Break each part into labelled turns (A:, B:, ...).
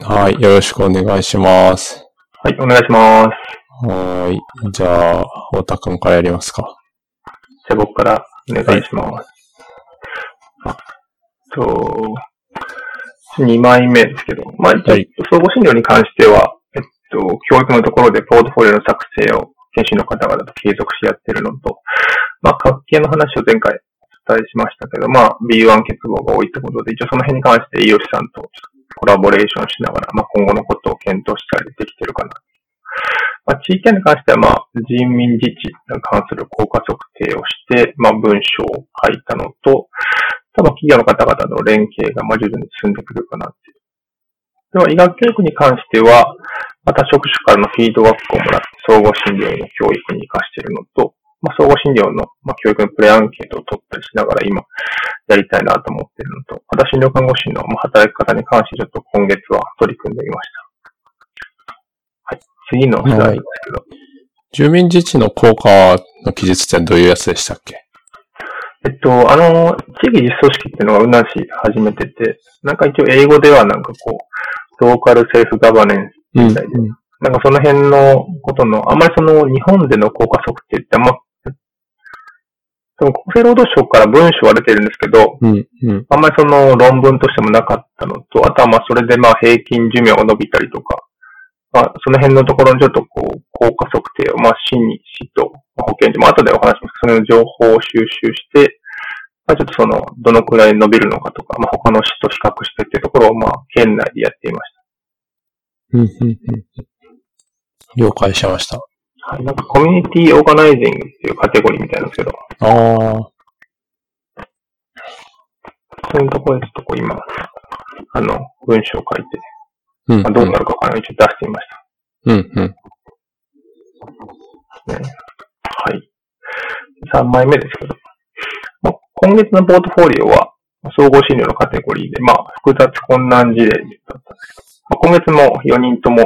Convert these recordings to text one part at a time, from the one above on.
A: はい。よろしくお願いします。
B: はい、お願いします。
A: はい。じゃあ、太田くんからやりますか。
B: じゃあ僕からお願いします。はい、あと、2枚目ですけど、まあ、一応、総合診療に関しては、えっと、教育のところでポートフォリオの作成を研修の方々と継続してやってるのと、まあ、活気の話を前回お伝えしましたけど、まあ、B1 結合が多いってことで、一応その辺に関して、イオシさんとコラボレーションしながら、まあ、今後のことを検討したりできてるかな。まあ、地域に関しては、まあ、人民自治に関する効果測定をして、まあ、文章を書いたのと、多分企業の方々の連携が、まあ、徐々に進んでくるかなっていう。では、医学教育に関しては、また職種からのフィードバックをもらって、総合診療の教育に活かしているのと、まあ、総合診療の、まあ、教育のプレアンケートを取ったりしながら今、やりたいなと思っているのと、また診療看護師の働き方に関してちょっと今月は取り組んでみました。はい。次のスライドですけど。
A: 住民自治の効果の記述ってどういうやつでしたっけ？
B: えっと、あの、地域実装式っていうのがうなし始めてて、なんか一応英語ではなんかこう、ローカルセルフガバネンスみたいで、うんうん、なんかその辺のことの、あんまりその日本での効果測定ってあんまその厚生労働省から文書は出てるんですけど、うんうん、あんまりその論文としてもなかったのと、あとはまあそれでまあ平均寿命が伸びたりとか、まあその辺のところにちょっとこう、効果測定をまあ市に、市と、まあ、保健所も後でお話しますその情報を収集して、まあちょっとその、どのくらい伸びるのかとか、まあ他の市と比較してっていうところをまあ県内でやっていました。
A: うん、うん、うん。了解しました。
B: はい、なんかコミュニティオーガナイジングっていうカテゴリーみたいですけど。ああ。そういうところでちょっとこう今、あの、文章を書いて、うん、まあ、どうなるかわからない。一応出してみました。
A: うん、うん。
B: ね、はい。3枚目ですけど、まあ、今月のポートフォリオは、総合診療のカテゴリーで、まあ、複雑困難事例だったんですけど、まあ、今月も4人とも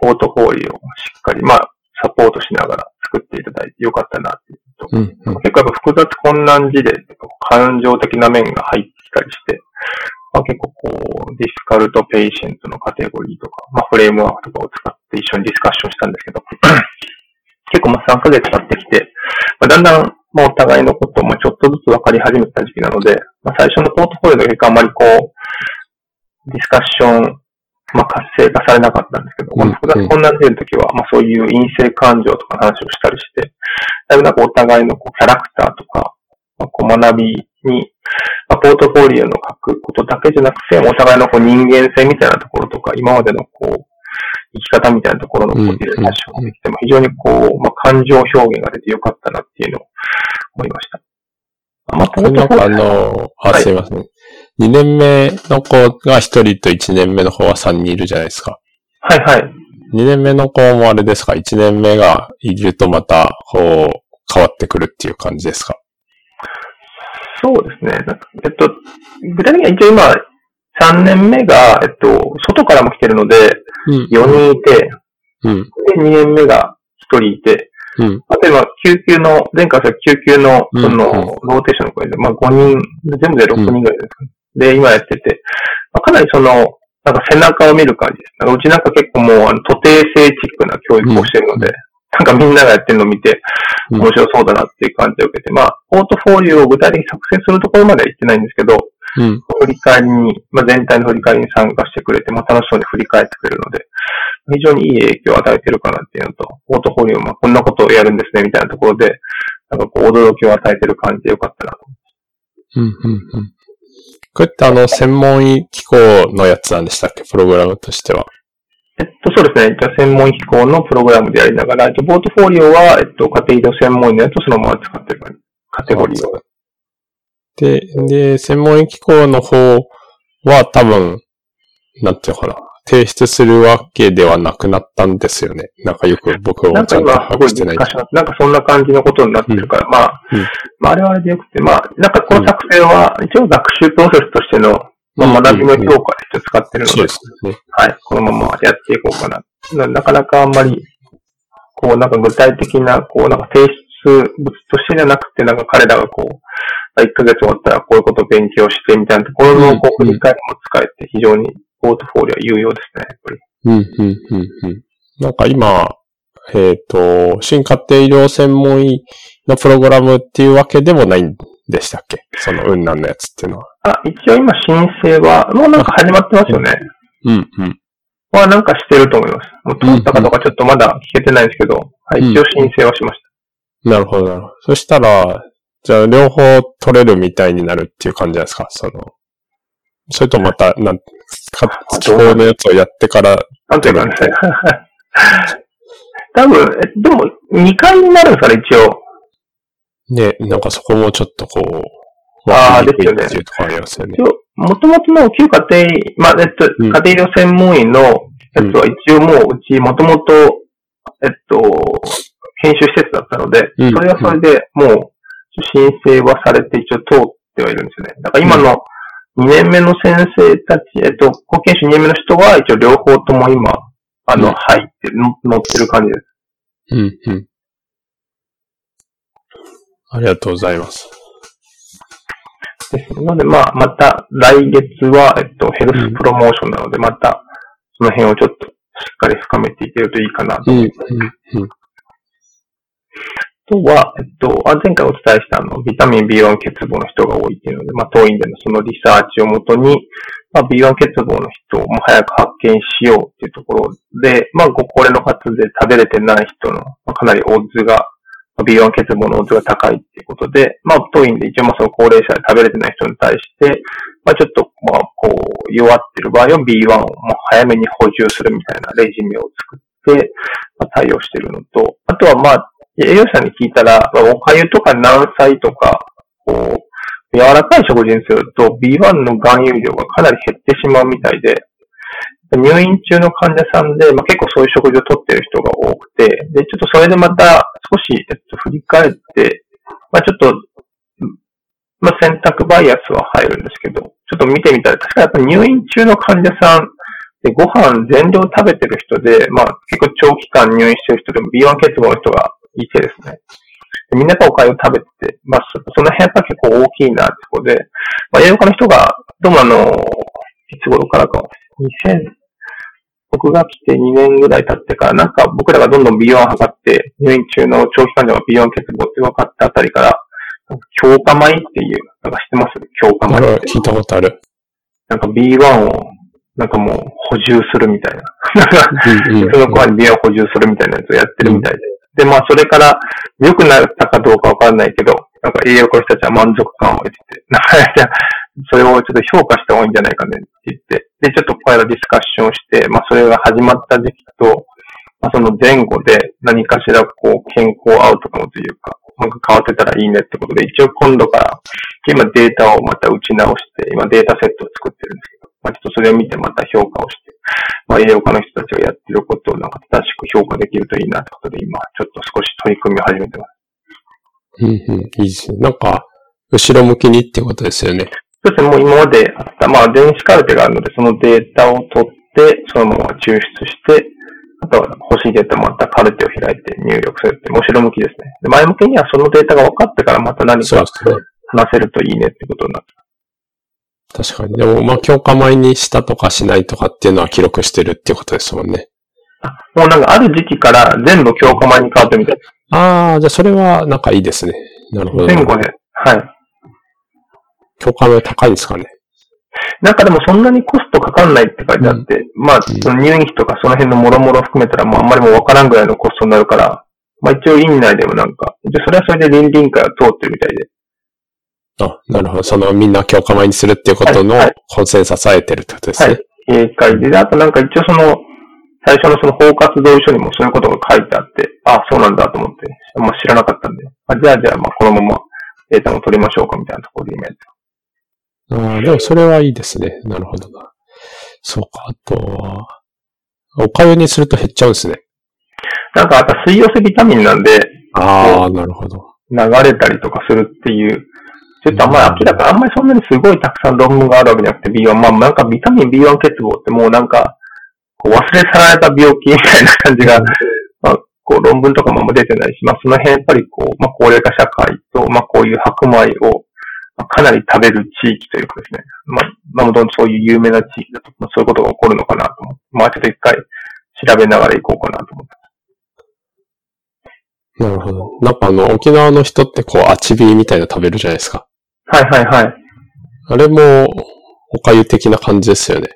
B: ポートフォリオをしっかり、まあ、サポートしながら作っていただいてよかったなっていう。と、うんうん、結構やっぱ複雑困難事例とか感情的な面が入ってきたりして、まあ、結構こう、 difficult patient のカテゴリーとか、まあ、フレームワークとかを使って一緒にディスカッションしたんですけど、結構まあ3ヶ月経ってきて、まあ、だんだんもうお互いのこともちょっとずつ分かり始めた時期なので、まあ、最初のポートフォリオの結果あまりこう、ディスカッションまあ、活性化されなかったんですけど、まあ、複雑混乱してるときは、まあ、そういう陰性感情とか話をしたりして、だいぶなんかお互いのこうキャラクターとか、まあ、こう学びに、まあ、ポートフォリオの書くことだけじゃなくて、お互いのこう人間性みたいなところとか、今までのこう、生き方みたいなところのこうディスカッションできても、非常にこう、まあ、感情表現が出てよかったなっていうのを思いました。
A: まあ、ポートフォリオ。あの、あ、すいません。はい2年目の子が1人と1年目の方は3人いるじゃないですか。
B: はいはい。
A: 2年目の子もあれですか ?1 年目がいるとまた、こう、変わってくるっていう感じですか？
B: そうですね。えっと、具体的には一応今、3年目が、えっと、外からも来てるので、4人いて、うん、で、2年目が1人いて、うん、例えば、救急の、前回は救急の、その、ローテーションの声で、まあ5人、全部で6人ぐらいですかね。で、今やってて、まあ、かなりその、なんか背中を見る感じです。なんかうちなんか結構もう、あの、徒弟性チックな教育をしてるので、うん、なんかみんながやってるのを見て、面白そうだなっていう感じを受けて、まあ、ポートフォリオを具体的に作成するところまでは行ってないんですけど、うん、振り返りに、まあ、全体の振り返りに参加してくれて、まあ、楽しそうに振り返ってくれるので、非常にいい影響を与えてるかなっていうのと、ポートフォリオもこんなことをやるんですね、みたいなところで、なんかこう、驚きを与えてる感じでよかったなと。
A: うん、うん、うん。これってあの、専門医機構のやつなんでしたっけ？プログラムとしては。
B: えっと、そうですね。じゃ専門医機構のプログラムでやりながら、ポートフォリオは、えっと、家庭医療専門医のやつをそのまま使ってるカテゴリーを。
A: で、で、専門医機構の方は多分、なんていうかな。提出するわけではなくなったんですよね。なんかよく僕はちゃんと把握してない。
B: なんかそんな感じのことになってるから、うん、まあ、うん、まあ、あれはあれでよくて、まあ、なんかこの作成は、一応学習プロセスとしての、まあ、学びの評価で使ってるので、でね、はい、このままやっていこうかな。なかなかあんまり、こう、なんか具体的な、こう、なんか提出物としてじゃなくて、なんか彼らがこう、1ヶ月終わったらこういうことを勉強してみたいなところの、こう、振り返りも使えて非常に効ポートフォリオは有用ですね、やっぱり。
A: うん、うん、うん、うん。なんか今、えっ、と、新家庭医療専門医のプログラムっていうわけでもないんでしたっけ？その雲南のやつっていうのは。
B: あ、一応今申請は、もうなんか始まってますよね。
A: うん、うん。
B: はなんかしてると思います。もう通ったかどうかちょっとまだ聞けてないんですけど、はい、
A: うん
B: 一応申請はしまし
A: なるほど、なるほど。そしたら、じゃあ両方取れるみたいになるっていう感じなんですか？その、それとまた、なん、か、気候のやつをやってから、
B: た。なんていうかね。多分、えでも、2回になるんですかね、一応。
A: ね、なんかそこもちょっとこう、
B: あー
A: わかりにくい
B: ですよね
A: っていうところありますよね
B: 一。応、もともとの旧家庭医、まあ、えっと、
A: うん
B: 家庭医療専門医のやつは一応もう、うちもともと、えっと、研修施設だったので、
A: うん
B: それはそれでもう、申請はされて一応通ってはいるんですよね。だから今の2年目の先生たち、えっと、後研修2年目の人は一応両方とも今、あの、
A: うん
B: 入ってる、の乗ってる感じです。
A: うん、うん。ありがとうございます。
B: ですので、まあ、また来月は、えっと、ヘルスプロモーションなので、また、その辺をちょっとしっかり深めていけるといいかなと
A: うん、
B: 思い
A: うん
B: ます。、
A: うん。
B: とは、えっと、あ前回お伝えしたあの、ビタミン B1 欠乏の人が多いっていうので、まあ、当院でのそのリサーチをもとに、まあ、B1 欠乏の人をも早く発見しようっていうところで、まあ、ご高齢の方で食べれてない人の、まあ、かなりオッズが、まあ B1 欠乏のオッズが高いっていうことで、まあ、当院で一応まあその高齢者で食べれてない人に対して、まあ、ちょっと、まあ、こう、弱ってる場合は B1 をもう早めに補充するみたいなレジメを作って、まあ、対応してるのと、あとはまあ、栄養士さんに聞いたら、まあおかゆとか軟菜とか、こう、柔らかい食事にすると B1 の含有量がかなり減ってしまうみたいで、入院中の患者さんで、まあ、結構そういう食事をとっている人が多くて、で、ちょっとそれでまた少し、えっと、振り返って、まあ、ちょっと、まあ、選択バイアスは入るんですけど、ちょっと見てみたら、確かやっぱ入院中の患者さんでご飯全量食べてる人で、まあ、結構長期間入院してる人でも B1 欠乏の人がいてですね。でみんなやっぱお粥を食べてて、まあ、そその辺やっぱ結構大きいなってことで、まあ、栄養科の人が、どうもあの、いつ頃からか、2000、僕が来て2年ぐらい経ってから、なんか僕らがどんどん B1 を測って、入院中の長期患者が B1 欠乏って分かったあたりから、強化米っていう、なんか知ってます？強化米
A: あれ、聞いたことある。
B: なんか B1 を、なんかもう補充するみたいな。なんか、
A: うん、うん。
B: その子に B1 を補充するみたいなやつをやってるみたいで。で、まあそれから良くなったかどうかわかんないけど、なんか栄養科の人たちは満足感を得てて、なんか、じゃそれをちょっと評価した方がいいんじゃないかねって言って、で、ちょっとこの間ディスカッションして、まあそれが始まった時期と、まあその前後で何かしらこう健康アウトカムというか、なんか変わってたらいいねってことで、一応今度から、今データをまた打ち直して、今データセットを作ってるんですけど、まあちょっとそれを見てまた評価をして、まあ、栄養科の人たちがやってることをなんか正しく評価できるといいなってことで、今、ちょっと少し取り組みを始めてます。
A: うん、うん。いいですね。なんか、後ろ向きにってことですよね。
B: そしてもう今まであった、まあ、電子カルテがあるので、そのデータを取って、そのまま抽出して、あとは欲しいデータまたカルテを開いて入力するって、後ろ向きですね。で前向きにはそのデータが分かってからまた何か。話せるといいねってことになって。
A: 確かに。でも、まあ、強化米にしたとかしないとかっていうのは記録してるっていうことですもんね。
B: もうなんかある時期から全部強化米に変わってみたいです。
A: ああ、じゃあそれはなんかいいですね。なるほど。
B: 前後で。はい。
A: 強化米高いんですかね。
B: なんかでもそんなにコストかかんないって書いてあって、まあ、その入院費とかその辺のもろもろ含めたらもうあんまりもうわからんぐらいのコストになるから、まあ一応院内でもなんか、一応それはそれで倫理委員会を通ってるみたいで。
A: あ、なるほど。そのみんな強化米にするっていうことの
B: はいはい
A: コンセンサスされてるってことです
B: はい
A: ね。。
B: 委員会で、であとなんか一応その、最初のその包括同意書にもそういうことが書いてあって、あそうなんだと思って、まあ知らなかったんで、あじゃあじゃあまあこのままデータも取りましょうかみたいなところで今やって
A: ああ、でもそれはいいですね。なるほどな。そうか。あとは、お粥にすると減っちゃうんですね。
B: なんかあと水溶性ビタミンなんで、
A: ああ、なるほど。
B: 流れたりとかするっていう、ちょっとあんまり明らか、あんまりそんなにすごいたくさん論文があるわけじゃなくて B1、まあなんかビタミン B1 欠乏ってもうなんか、忘れ去られた病気みたいな感じが、まあ、こう論文とかも出てないし、まあその辺やっぱりこう、まあ高齢化社会と、まあこういう白米を、かなり食べる地域というかですね。まあ、まあ、そういう有名な地域だと、まあ、そういうことが起こるのかなと思って。まあ、ちょっと一回調べながら行こうかなと思って。
A: なるほど。なんかあの、沖縄の人ってこう、あちびみたいな食べるじゃないですか。
B: はいはいはい。
A: あれも、おかゆ的な感じですよね。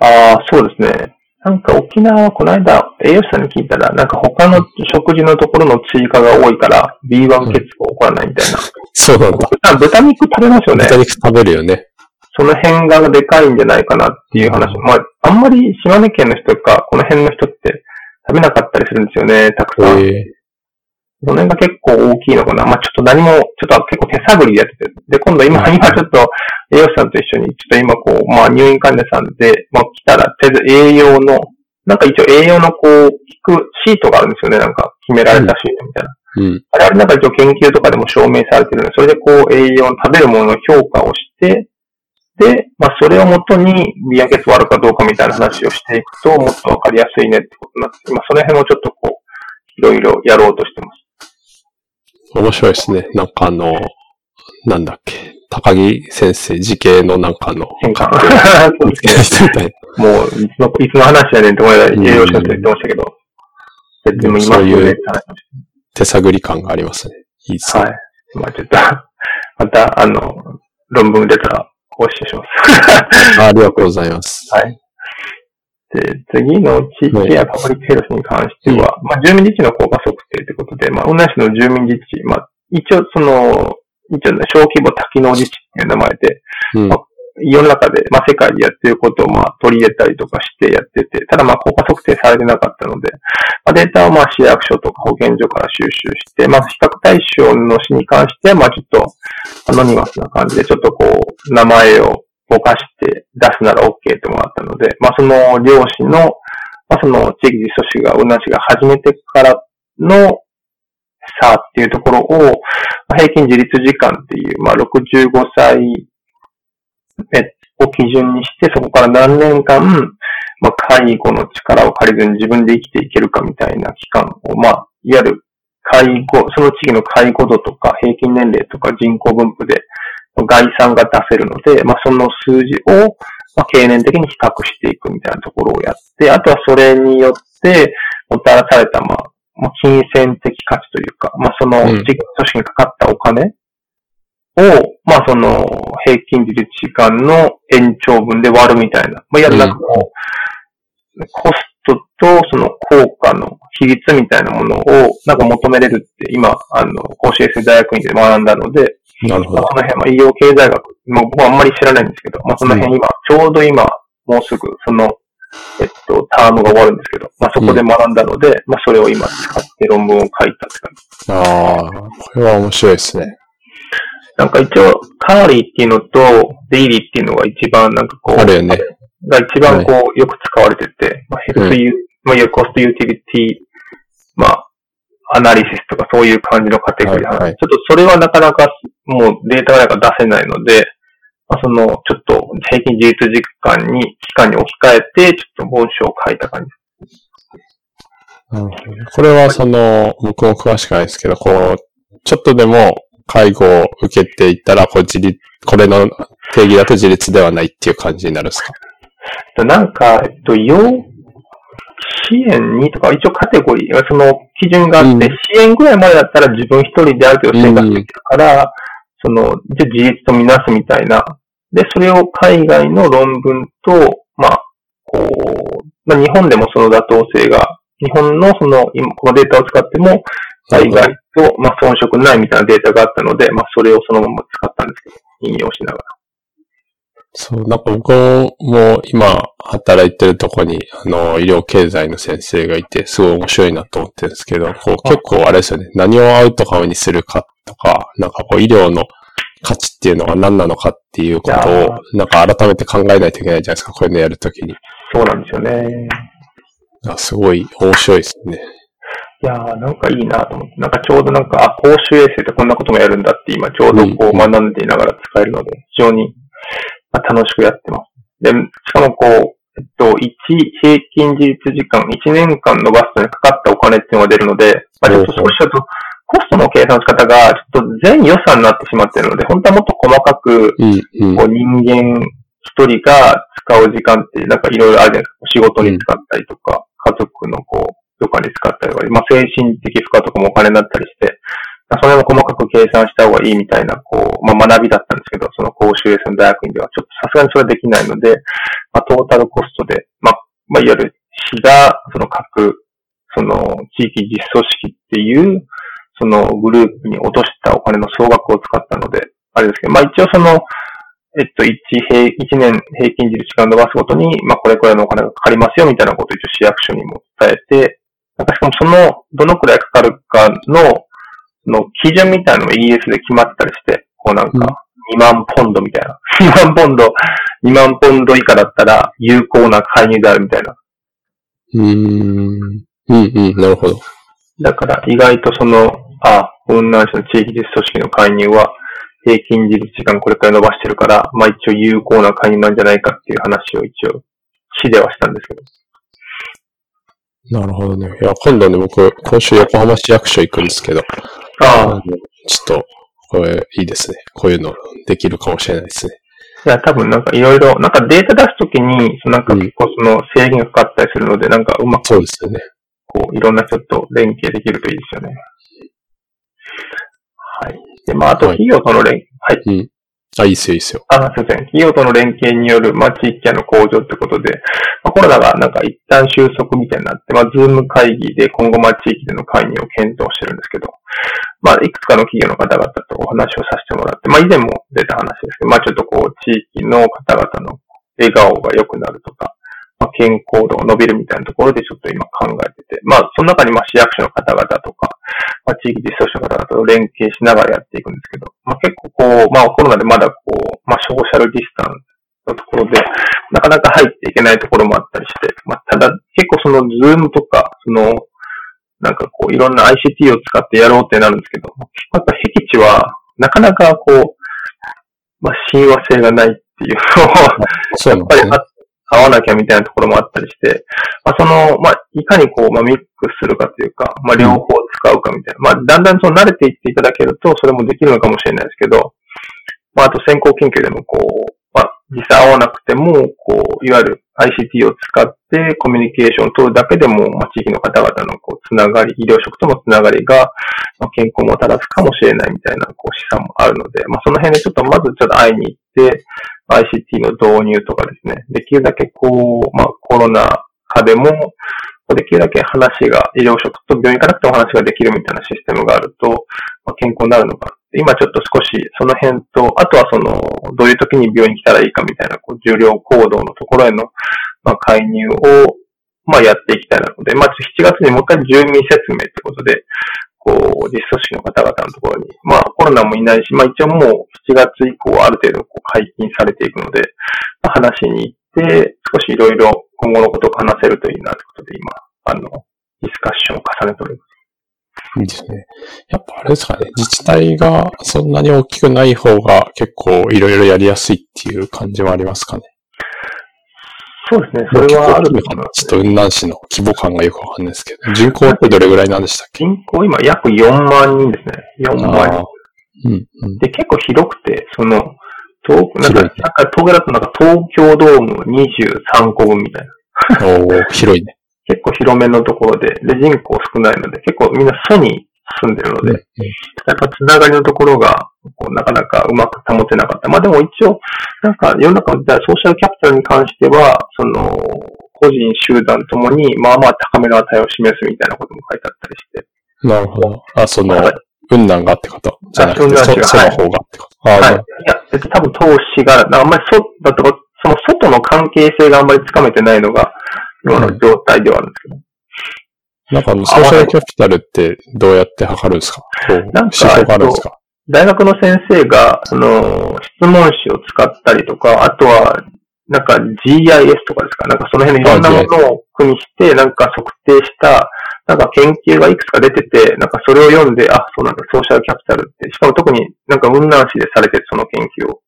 B: ああ、そうですね。なんか沖縄はこの間、栄養士さんに聞いたら、なんか他の食事のところの追加が多いから、B1 血が起こらないみたいな。
A: そうなんだ。
B: 豚肉食べますよね。
A: 豚肉食べるよね。
B: その辺がでかいんじゃないかなっていう話。まあ、あんまり島根県の人とか、この辺の人って食べなかったりするんですよね、たくさん。えーその辺が結構大きいのかな。まあちょっと何も、ちょっと結構手探りでやってて。で、今度今、今ちょっと栄養士さんと一緒に、ちょっと今こう、まあ入院患者さんで、まあ来たら、とりあえず栄養の、なんか一応栄養のこう、聞くシートがあるんですよね。なんか決められたシートみたいな。
A: うん。
B: あれ、あれなんか一応研究とかでも証明されてるので、それでこう栄養、食べるものの評価をして、で、まあそれをもとに、ビアケツ割るかどうかみたいな話をしていくと、もっとわかりやすいねってことになって、まあその辺もちょっとこう、いろいろやろうとしてます。
A: 面白いですね。なんかあの、なんだっけ。高木先生、自系のなんかの、
B: 変化。そうですね。もう、いつの、いつの話やねんって思いながら栄養士の人言ってましたけど。
A: でも今そういう手探り感がありますね。いいですね。はい。
B: まあちょっと、また、あの、論文出たら、更新します。
A: ありがとうございます。
B: はい。で、次の地域やパブリックヘルスに関しては、まあ、住民自治の効果測定ということで、まあ、同じの住民自治、まあ、一応その、一応ね、小規模多機能自治っていう名前で、うん、まあ、世の中で、まあ、世界でやってることを、まあ、取り入れたりとかしてやってて、ただ、まあ、効果測定されてなかったので、まあ、データを、まあ、市役所とか保健所から収集して、まあ、比較対象の市に関しては、まあ、ちょっと、アノニマスな感じで、ちょっとこう、名前をぼかして出すなら OK ってもらったので、まあその漁師の、まあその地域自組織が、うなしが始めてからの差っていうところを、平均自立時間っていう、まあ65歳を基準にして、そこから何年間、まあ介護の力を借りずに自分で生きていけるかみたいな期間を、まあ、いわゆる介護、その地域の介護度とか平均年齢とか人口分布で概算が出せるので、まあ、その数字を、まあ、経年的に比較していくみたいなところをやって、あとはそれによって、もたらされた、まあ、まあ、金銭的価値というか、まあ、その、組織にかかったお金を、まあ、その、平均自立時間の延長分で割るみたいな。まあ、やるなくも、コストとその効果の比率みたいなものを、なんか求めれるって今、あの、公衆衛生大学院で学んだので、
A: なるほど。
B: その辺、まあ、医療経済学、まあ、僕はあんまり知らないんですけど、まあ、その辺今、ちょうど今、もうすぐ、その、えっと、タームが終わるんですけど、まあ、そこで学んだので、うん、まあ、それを今使って論文を書いたって感じ。
A: ああ、これは面白いですね。
B: なんか一応、カーリーっていうのと、デイリーっていうのが一番なんかこう、
A: あるよね。
B: が一番こう、はい、よく使われてて、まあ、ヘルスユー、うん、まあ、コストユーティリティ、まあ、アナリシスとかそういう感じのカテゴリー、はいはい、ちょっとそれはなかなかもうデータが出せないので、まあ、その、ちょっと平均自立時間に、期間に置き換えて、ちょっと文章を書いた感じです。
A: なるほど。これはその、僕も詳しくないですけど、こう、ちょっとでも介護を受けていったら、こう自立、これの定義だと自立ではないっていう感じになるんですか？
B: なんか、えっと、要支援にとか、一応カテゴリー、その基準があって、支援ぐらいまでだったら自分一人である程度生活できるから、その、一応事実とみなすみたいな。で、それを海外の論文と、まあ、こう、まあ、日本でもその妥当性が、日本のその、今、このデータを使っても、海外と、まあ、遜色ないみたいなデータがあったので、まあ、それをそのまま使ったんですけど、引用しながら。
A: そう、なんか僕も今働いてるとこに、あの、医療経済の先生がいて、すごい面白いなと思ってるんですけど、こう結構あれですよね、何をアウトカムにするかとか、なんかこう医療の価値っていうのが何なのかっていうことを、なんか改めて考えないといけないじゃないですか、こういうのやるときに。
B: そうなんですよね。
A: あすごい面白いですね。
B: いやー、なんかいいなと思って、なんかちょうどなんか、あ、公衆衛生ってこんなこともやるんだって今ちょうどこう学んでいながら使えるので、非常にまあ、楽しくやってます。で、しかもこう、えっと、1平均自立時間、1年間伸ばすのにかかったお金っていうのが出るので、まあ、ちょっと少しだとコストの計算の仕方が、ちょっと全予算になってしまっているので、本当はもっと細かく、
A: うん、うん。
B: こう人間一人が使う時間って、なんかいろいろあるじゃないですか。仕事に使ったりとか、家族のこう、とかに使ったりとか、まあ精神的負荷とかもお金だったりして、まあそれも細かく計算した方がいいみたいな、こう、まあ学びだったんですけど、その公衆衛生の大学院では、ちょっとさすがにそれはできないので、まあトータルコストで、まあ、まあいわゆる市が、その各、その地域実組織っていう、そのグループに落としたお金の総額を使ったので、あれですけど、まあ一応その、えっと、一平、一年平均時時間を伸ばすごとに、まあこれくらいのお金がかかりますよみたいなことを一応市役所にも伝えて、なんかしかもその、どのくらいかかるかの、の基準みたいなのもイギリスで決まったりして、こうなん
A: うん
B: か、2万ポンドみたいな。2万ポンド、2万ポンド以下だったら有効な介入であるみたいな。
A: うーん。うん、うん。なるほど。
B: だから意外とその、あ、雲南市の地域実組織の介入は、平均自立時間これくらい伸ばしてるから、まあ一応有効な介入なんじゃないかっていう話を一応、市ではしたんですけど。
A: なるほどね。いや、今度ね、僕、今週横浜市役所行くんですけど、あ
B: あ
A: のちょっと、これ、いいですね。こういうのできるかもしれないですね。
B: いや、多分なんかいろいろ、なんかデータ出すときに、そのなんか
A: うん
B: 結構その制限がかかったりするので、なんかうまく
A: そうですよね。
B: こう、いろんな人と連携できるといいですよね。はい。で、まあ、あと
A: はい
B: 企業との連、はい。
A: あ、いいっすよ、いいっすよ。
B: あ、すいません。企業との連携による、まあ、地域間の向上ってことで、まあ、コロナがなんか一旦収束みたいになって、まあ、ズーム会議で今後、まあ、地域での会議を検討してるんですけど、まあ、いくつかの企業の方々とお話をさせてもらって、まあ、以前も出た話ですけど、まあ、ちょっとこう、地域の方々の笑顔が良くなるとか、まあ、健康度が伸びるみたいなところでちょっと今考えてて、まあ、その中にまあ、市役所の方々とか、まあ、地域実装者の方々と連携しながらやっていくんですけど、まあ、結構こう、まあ、コロナでまだこう、まあ、ソーシャルディスタンスのところで、なかなか入っていけないところもあったりして、まあ、ただ、結構その、 Zoom とか、その、なんかこう、いろんな ICT を使ってやろうってなるんですけど、やっぱ僻地は、なかなかこう、まあ、親和性がないっていうのを、
A: そうなんですね。
B: やっぱりあ合わなきゃみたいなところもあったりして、まあ、その、まあ、いかにこう、まあ、ミックスするかというか、まあ、両方使うかみたいな。まあ、だんだんその慣れていっていただけると、それもできるのかもしれないですけど、まあ、あと先行研究でもこう、まあ、実際合わなくても、こう、いわゆる ICT を使ってコミュニケーションを取るだけでも、まあ、地域の方々のこう、つながり、医療職とのつながりが、まあ、健康もたらすかもしれないみたいな、こう、試算もあるので、まあ、その辺でちょっとまずちょっと会いに行って、ICT の導入とかですね、できるだけこう、まあコロナ禍でも、できるだけ話が、医療職と病院かなくても話ができるみたいなシステムがあると、まあ、健康になるのか。今ちょっと少しその辺と、あとはその、どういう時に病院に来たらいいかみたいな、こう、重量行動のところへの、まあ、介入を、まあ、やっていきたいなので、まあ、7月にもう一回住民説明ってことで、こう、実組織の方々のところに、まあコロナもいないし、まあ一応もう7月以降ある程度こう解禁されていくので、まあ、話に行って、少しいろいろ今後のことを話せるといいなということで今、あの、ディスカッションを重ねております。
A: いいですね。やっぱあれですかね。自治体がそんなに大きくない方が結構いろいろやりやすいっていう感じはありますかね。
B: そうですね、それはある
A: のかなちょっと雲南市の規模感がよくわかんないですけど。人口ってどれぐらいなんでしたっけ？
B: 人口今約4万人ですね。4万人。
A: うん、うん。
B: で、結構広くて、その、東、なんか、なんか東京だとなんか東京ドーム23個分みたいな。
A: おー広いね。
B: 結構広めのところで、で、人口少ないので、結構みんなソに住んでるので、やっぱつながりのところが、こうなかなかうまく保てなかった。まあでも一応、なんか世の中のソーシャルキャピタルに関しては、その、個人、集団ともに、まあまあ高めの値を示すみたいなことも書いてあったりして。
A: なるほど。あ、その
B: はい、
A: 雲南がってこと？じゃなくて、そその方がってこと？あー
B: はい。いや、えっと、多分投資が、あんまりそ、だとか、その外の関係性があんまりつかめてないのが、今の状態ではあるんですけど。
A: なんかあの、ソーシャルキャピタルってどうやって測るんですか？
B: なんか
A: 指標があるんですか？
B: 大学の先生が、その、質問紙を使ったりとか、あとは、なんか GIS とかですか？なんかその辺のいろんなものを組みして、なんか測定した、なんか研究がいくつか出てて、なんかそれを読んで、あ、そうなんだ、ソーシャルキャピタルって、しかも特になんか雲南市でされてるその研究を、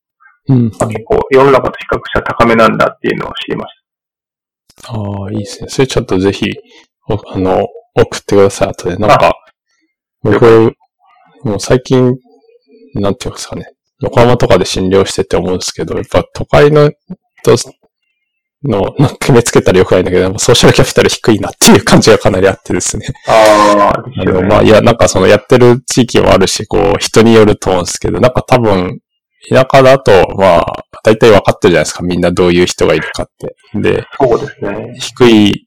A: うん。
B: まあ結構世の中と比較したら高めなんだっていうのを知りまし
A: ああ、いいですね。それちょっとぜひ、おあの、送ってください、後で。なんか、僕、もう最近、なんていうんですかね。横浜とかで診療してて思うんですけど、やっぱ都会のとの、決めつけたらよくないんだけど、ソーシャルキャピタル低いなっていう感じがかなりあってですね。
B: ああ、
A: あの、まあ、いや、なんかそのやってる地域もあるし、こう、人によると思うんですけど、なんか多分、田舎だと、まあ、大体分かってるじゃないですか。みんなどういう人がいるかって。で、
B: そうですね。
A: 低い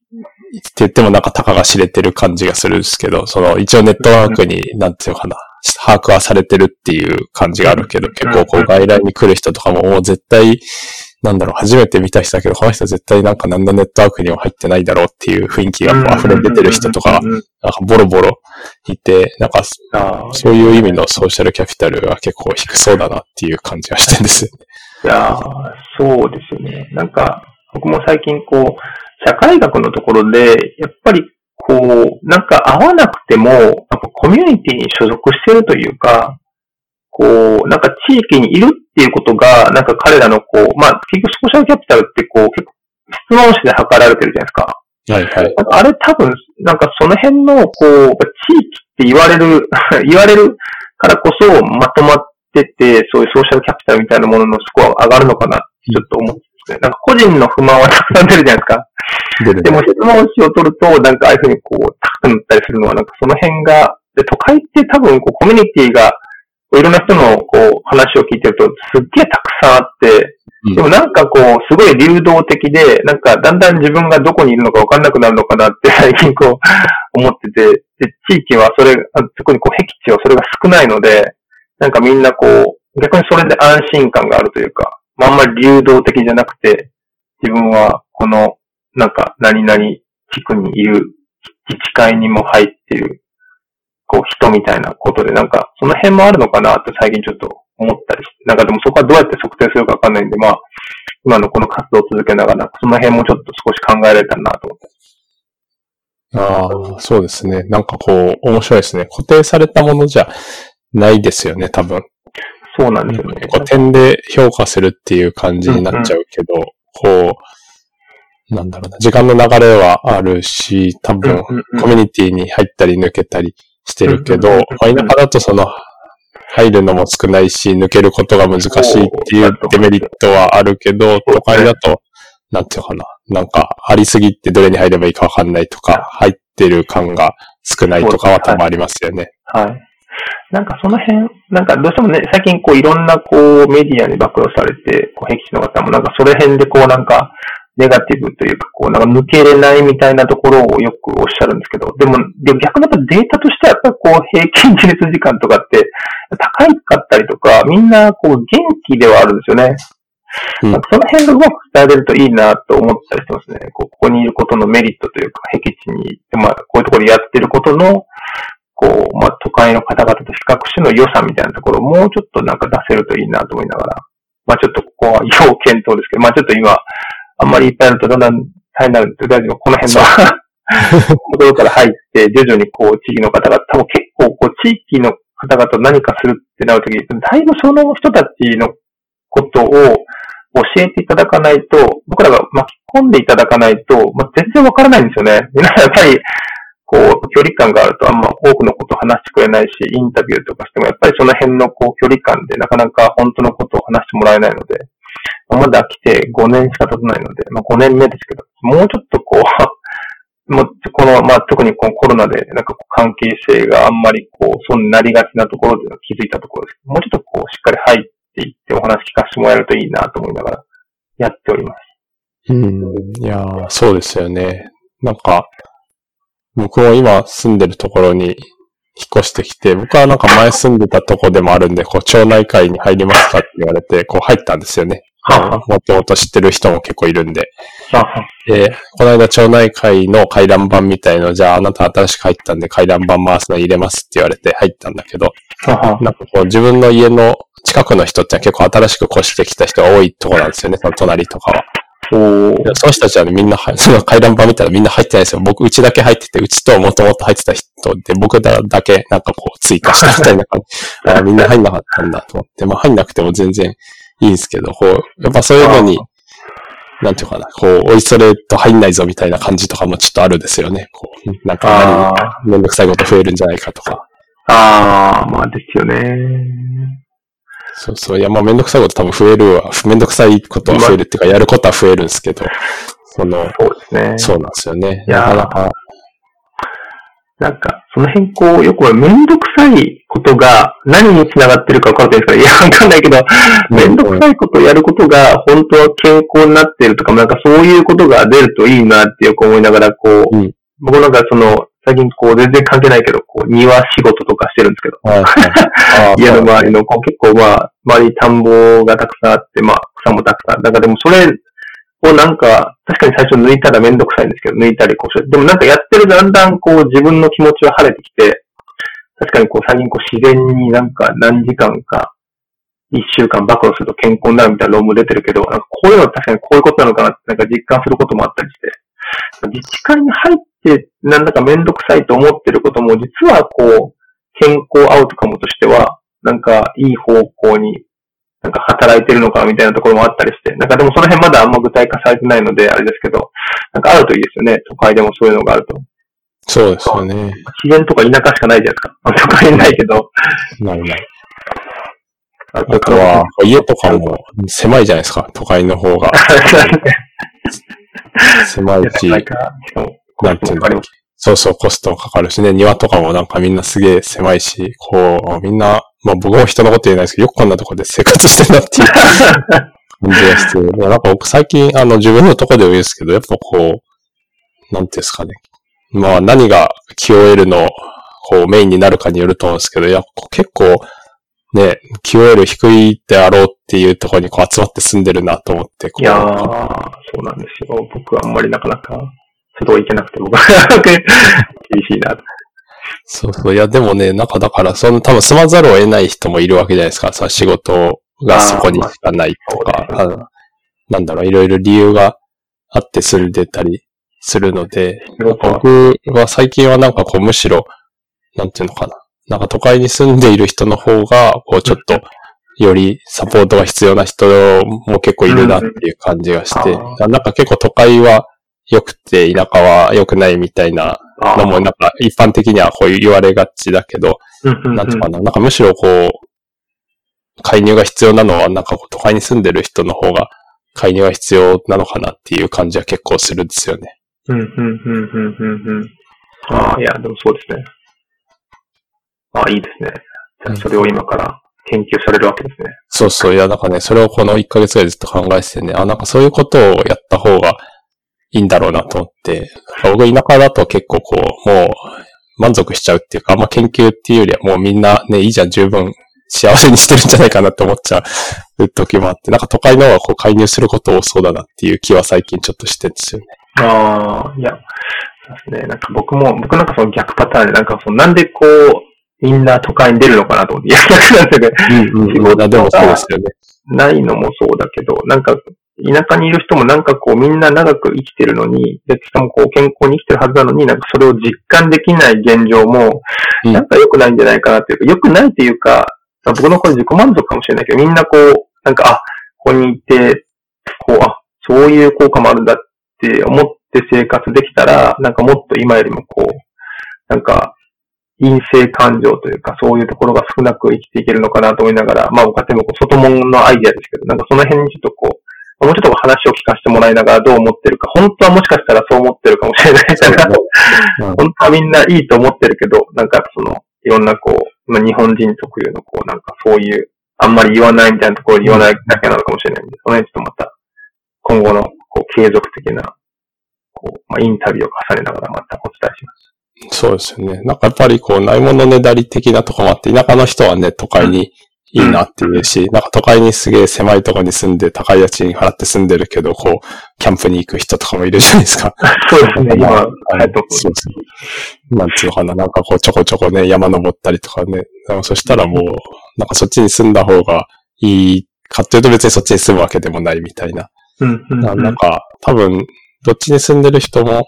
A: って言ってもなんか高が知れてる感じがするんですけど、その一応ネットワークに、なんていうかな、把握はされてるっていう感じがあるけど、結構こう外来に来る人とかももう絶対なんだろう、初めて見た人だけど、この人絶対なんか何のネットワークにも入ってないだろうっていう雰囲気が溢れ出てる人とか、なんかボロボロいて、なんか、そういう意味のソーシャルキャピタルが結構低そうだなっていう感じがしてるんですよね。
B: いやそうですよね。なんか、僕も最近こう、社会学のところで、やっぱりこう、なんか合わなくても、やっぱコミュニティに所属してるというか、こう、なんか地域にいるっていうことが、なんか彼らのこう、まあ、結局ソーシャルキャピタルってこう、結構質問紙で測られてるじゃないですか。はいはい。あれ多分、なんかその辺の、こう、地域って言われる 言われるからこそまとまってて、そういうソーシャルキャピタルみたいなもののスコアが上がるのかなってちょっと思って。なんか個人の不満はたくさん出るじゃないですか。出る、ね、でも質問紙を取ると、なんかああいうふうにこう、高くなったりするのは、なんかその辺が、で、都会って多分こうコミュニティがいろんな人のこう話を聞いてると、すっげえたくさんあって、でもなんかこう、すごい流動的で、なんかだんだん自分がどこにいるのかわかんなくなるのかなって 最近こう、思ってて、で、地域はそれ、特にこう、僻地はそれが少ないので、なんかみんなこう、逆にそれで安心感があるというか、まあ、あんまり流動的じゃなくて、自分はこの、なんか何々地区にいる、自治会にも入っているこう人みたいなことで、なんか、その辺もあるのかなって最近ちょっと思ったりして、なんかでもそこはどうやって測定するかわかんないんで、まあ、今のこの活動を続けながら、その辺もちょっと少し考えられたらなと思って。
A: ああ、そうですね。なんかこう、面白いですね。固定されたものじゃないですよね、多分。
B: そうなんですよね。
A: こう点で評価するっていう感じになっちゃうけど、うんうん、こう、なんだろうな、時間の流れはあるし、多分、コミュニティに入ったり抜けたりしてるけど、まあ、田舎だとその、入るのも少ないし、抜けることが難しいっていうデメリットはあるけど、都会だと、なんていうのかな。なんか、ありすぎてどれに入ればいいかわかんないとか、入ってる感が少ないとかは多分ありますよね。
B: はい。なんかその辺、なんかどうしてもね、最近こういろんなこうメディアに暴露されて、こう、僻地の方もなんかそれ辺でこうなんか、ネガティブというか、こう、なんか抜けれないみたいなところをよくおっしゃるんですけど、でも、でも逆にやっぱデータとしてはやっぱりこう、平均自立時間とかって高いかったりとか、みんなこう、元気ではあるんですよね。うん、その辺がうまく伝えれるといいなと思ったりしてますね。こうここにいることのメリットというか、僻地に行って、まあ、こういうところでやってることの、こう、まあ、都会の方々と比較しての良さみたいなところをもうちょっとなんか出せるといいなと思いながら、まあ、ちょっとここは要検討ですけど、まあ、ちょっと今、あんまりいっぱいあるとだんだん大変になるんで、大丈夫。この辺のところから入って、徐々にこう、地域の方々、多分結構こう、地域の方々と何かするってなるときに、だいぶその人たちのことを教えていただかないと、僕らが巻き込んでいただかないと、まあ、全然わからないんですよね。皆さんやっぱり、こう、距離感があるとあんま多くのことを話してくれないし、インタビューとかしても、やっぱりその辺のこう、距離感でなかなか本当のことを話してもらえないので、まだ来て5年しか経たないので、まあ5年目ですけど、もうちょっとこう、もうこの、まあ特にこのコロナで、なんか関係性があんまりこう、そうなりがちなところで気づいたところです。もうちょっとこう、しっかり入っていってお話聞かせてもらえるといいなと思いながら、やっております。
A: うん、いやそうですよね。なんか、僕も今住んでるところに引っ越してきて、僕はなんか前住んでたとこでもあるんで、こう、町内会に入りますかって言われて、こう入ったんですよね。もともと知ってる人も結構いるんで。で、この間町内会の回覧板みたいの、じゃああなた新しく入ったんで回覧板回すの入れますって言われて入ったんだけど、なんかこう自分の家の近くの人って結構新しく越してきた人が多いところなんですよね、その隣とかは。その人たちはね、みんな、その回覧板見たらみんな入ってないですよ。僕、うちだけ入ってて、うちともともと入ってた人で、僕だけなんかこう追加したみたいな感じ。あみんな入んなかったんだと思って。まあ入んなくても全然いいんですけど、こう、やっぱそういうのに、なんていうかな、こう、おいそれと入んないぞみたいな感じとかもちょっとあるんですよね。こう、なんか何めんどくさいこと増えるんじゃないかとか。
B: ああ、まあですよね。
A: そうそう。いや、まあめんどくさいこと多分増えるわ。めんどくさいことは増えるっていうか、やることは増えるんですけど、その、
B: そうですね。
A: そうなんですよね。
B: いやー
A: なかなか、
B: なんか、その辺こう、よくめんどくさいことが何につながってるか分かるんですかいや、わかんないけど、めんどくさいことをやることが本当は健康になってるとか、なんかそういうことが出るといいなってよく思いながら、こう、
A: うん
B: 僕なんかその、最近こう全然関係ないけど、こう庭仕事とかしてるんですけど、
A: はいはい。
B: 家の周りのこう結構まあ、周り田んぼがたくさんあって、まあ草もたくさん。だからでもそれをなんか、確かに最初抜いたらめんどくさいんですけど、抜いたりこうして。でもなんかやってるとだんだんこう自分の気持ちは晴れてきて、確かにこう最近こう自然になんか何時間か、一週間暴露すると健康になるみたいな論文出てるけど、なんかこういうの確かにこういうことなのかなってなんか実感することもあったりして、自治会に入ってなんだかめんどくさいと思ってることも実はこう、健康アウトカムとしては、なんかいい方向に、なんか働いてるのかなみたいなところもあったりして、なんかでもその辺まだあんま具体化されてないので、あれですけど、なんかあるといいですよね。都会でもそういうのがあると。
A: そうですよね。
B: 自然とか田舎しかないじゃないですか？ま あ都会にないけど。
A: ないない。
B: あ
A: あとは、家とかも狭いじゃないですか、都会の方が。狭いし、
B: なん
A: ていうんだろう。そうそう、コストもかかるしね、庭とかもなんかみんなすげえ狭いし、こう、みんな、まあ僕も人のこと言えないですけど、よくこんなとこで生活してるなっていう 感じがして、なんか僕最近、あの自分のとこでもいいですけど、やっぱこう、なんていうんですかね。まあ何が QOL のこうメインになるかによると思うんですけど、いや、結構、ね、QOL 低いであろうっていうところにこう集まって住んでるなと思って、こ
B: いうやー、そうなんですよ。僕はあんまりなかなか、外行けなくて、僕は 厳しいなと。
A: そうそう。いや、でもね、なんかだから、その多分住まざるを得ない人もいるわけじゃないですか。さ、仕事がそこにしかないとか、
B: まあ
A: なんだろう、いろいろ理由があって住んでたりするので、僕は最近はなんかこう、むしろ、なんていうのかな。なんか都会に住んでいる人の方が、こう、ちょっと、よりサポートが必要な人も結構いるなっていう感じがして、
B: うん
A: なんか結構都会は良くて田舎は良くないみたいな
B: あ
A: のもなんか一般的にはこう言われがちだけど、なんていうかな、なんかむしろこう、介入が必要なのはなんか都会に住んでる人の方が介入が必要なのかなっていう感じは結構するんですよね。
B: うん、うん、うん、うん、うん、うん。ああ、いや、でもそうですね。ああ、いいですね。じゃあそれを今から研究されるわけですね。
A: そうそう、いやなんかね、それをこの1ヶ月ぐらいずっと考えててね、あ、なんかそういうことをやった方がいいんだろうなと思って、僕田舎だと結構こう、もう満足しちゃうっていうか、あんま研究っていうよりはもうみんなね、いいじゃん、十分幸せにしてるんじゃないかなって思っちゃう時もあって、なんか都会の方がこう介入すること多そうだなっていう気は最近ちょっとしてるんですよね。
B: ああ、いや、そうですね。なんか僕も、僕なんかその逆パターンで、なんかその、なんでこう、みんな都会に出るのかなと思って、いや、逆なんですよね。
A: うん
B: 仕事が
A: でもそうですよね。
B: ないのもそうだけど、なんか、田舎にいる人もなんかこうみんな長く生きてるのに、で、しかもこう健康に生きてるはずなのに、なんかそれを実感できない現状も、
A: うん
B: なんか良くないんじゃないかなっていうか、良くないっていうか、まあ僕のこれ自己満足かもしれないけど、みんなこう、なんか、あ、ここにいて、こう、あ、そういう効果もあるんだって思って生活できたら、なんかもっと今よりもこう、なんか、陰性感情というか、そういうところが少なく生きていけるのかなと思いながら、まあ、僕はでも外門のアイデアですけど、なんかその辺にちょっとこう、もうちょっと話を聞かせてもらいながらどう思ってるか、本当はもしかしたらそう思ってるかもしれないから、
A: うん
B: 本当はみんないいと思ってるけど、なんかその、いろんなこう、まあ、日本人特有のこう、なんかそういう、あんまり言わないみたいなところに言わないだけなのかもしれないんで、その辺ちょっとまた、今後のこう継続的な、こう、まあ、インタビューを重ねながらまたお伝えします。
A: そうですよね。なんかやっぱりこう、ないものねだり的なとこもあって、田舎の人はね、都会にいいなっていうし、なんか都会にすげえ狭いところに住んで、高い家賃払って住んでるけど、こう、キャンプに行く人とかもいるじゃないですか。
B: そうですね、今、
A: まあ
B: えっと、
A: そうそう。なんつうのかな、なんかこう、ちょこちょこね、山登ったりとかね。でもそしたらもう、なんかそっちに住んだ方がいいかっていうと別にそっちに住むわけでもないみたいな。
B: うん、うん、うん。
A: なんか、多分、どっちに住んでる人も、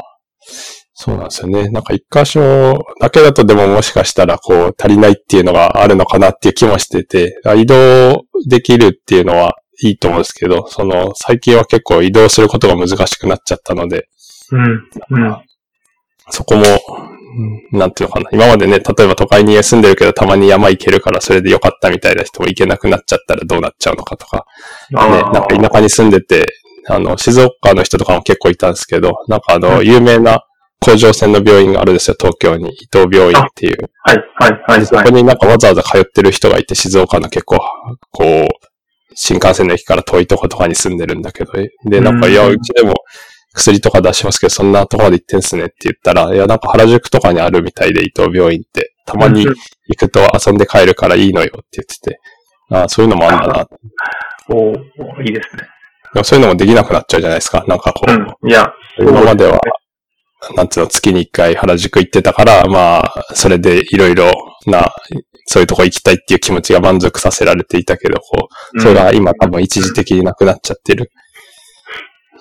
A: そうなんですよね。なんか一箇所だけだとでももしかしたらこう足りないっていうのがあるのかなっていう気もしてて、あ移動できるっていうのはいいと思うんですけど、その最近は結構移動することが難しくなっちゃったので、
B: うん、うん。
A: そこも、なんていうのかな。今までね、例えば都会に住んでるけどたまに山行けるからそれでよかったみたいな人も行けなくなっちゃったらどうなっちゃうのかとか。ね、なんか田舎に住んでて、あの、静岡の人とかも結構いたんですけど、なんかあの、有名な甲状腺の病院があるんですよ、東京に。伊藤病院っていう。
B: はい、はい、はい。
A: そこになんかわざわざ通ってる人がいて、静岡の結構、こう、新幹線の駅から遠いとことかに住んでるんだけど、で、なんか、いや、うちでも薬とか出しますけど、そんなとこまで行ってんすねって言ったら、いや、なんか原宿とかにあるみたいで、伊藤病院って、たまに行くと遊んで帰るからいいのよって言ってて、ああ、そういうのもあるんだな。
B: おいいですね。
A: そういうのもできなくなっちゃうじゃないですか。なんかこう。
B: うん、いや、
A: 今までは、なんつうの、月に一回原宿行ってたから、まあ、それでいろいろな、そういうとこ行きたいっていう気持ちが満足させられていたけど、こう、それが今多分一時的になくなっちゃってる。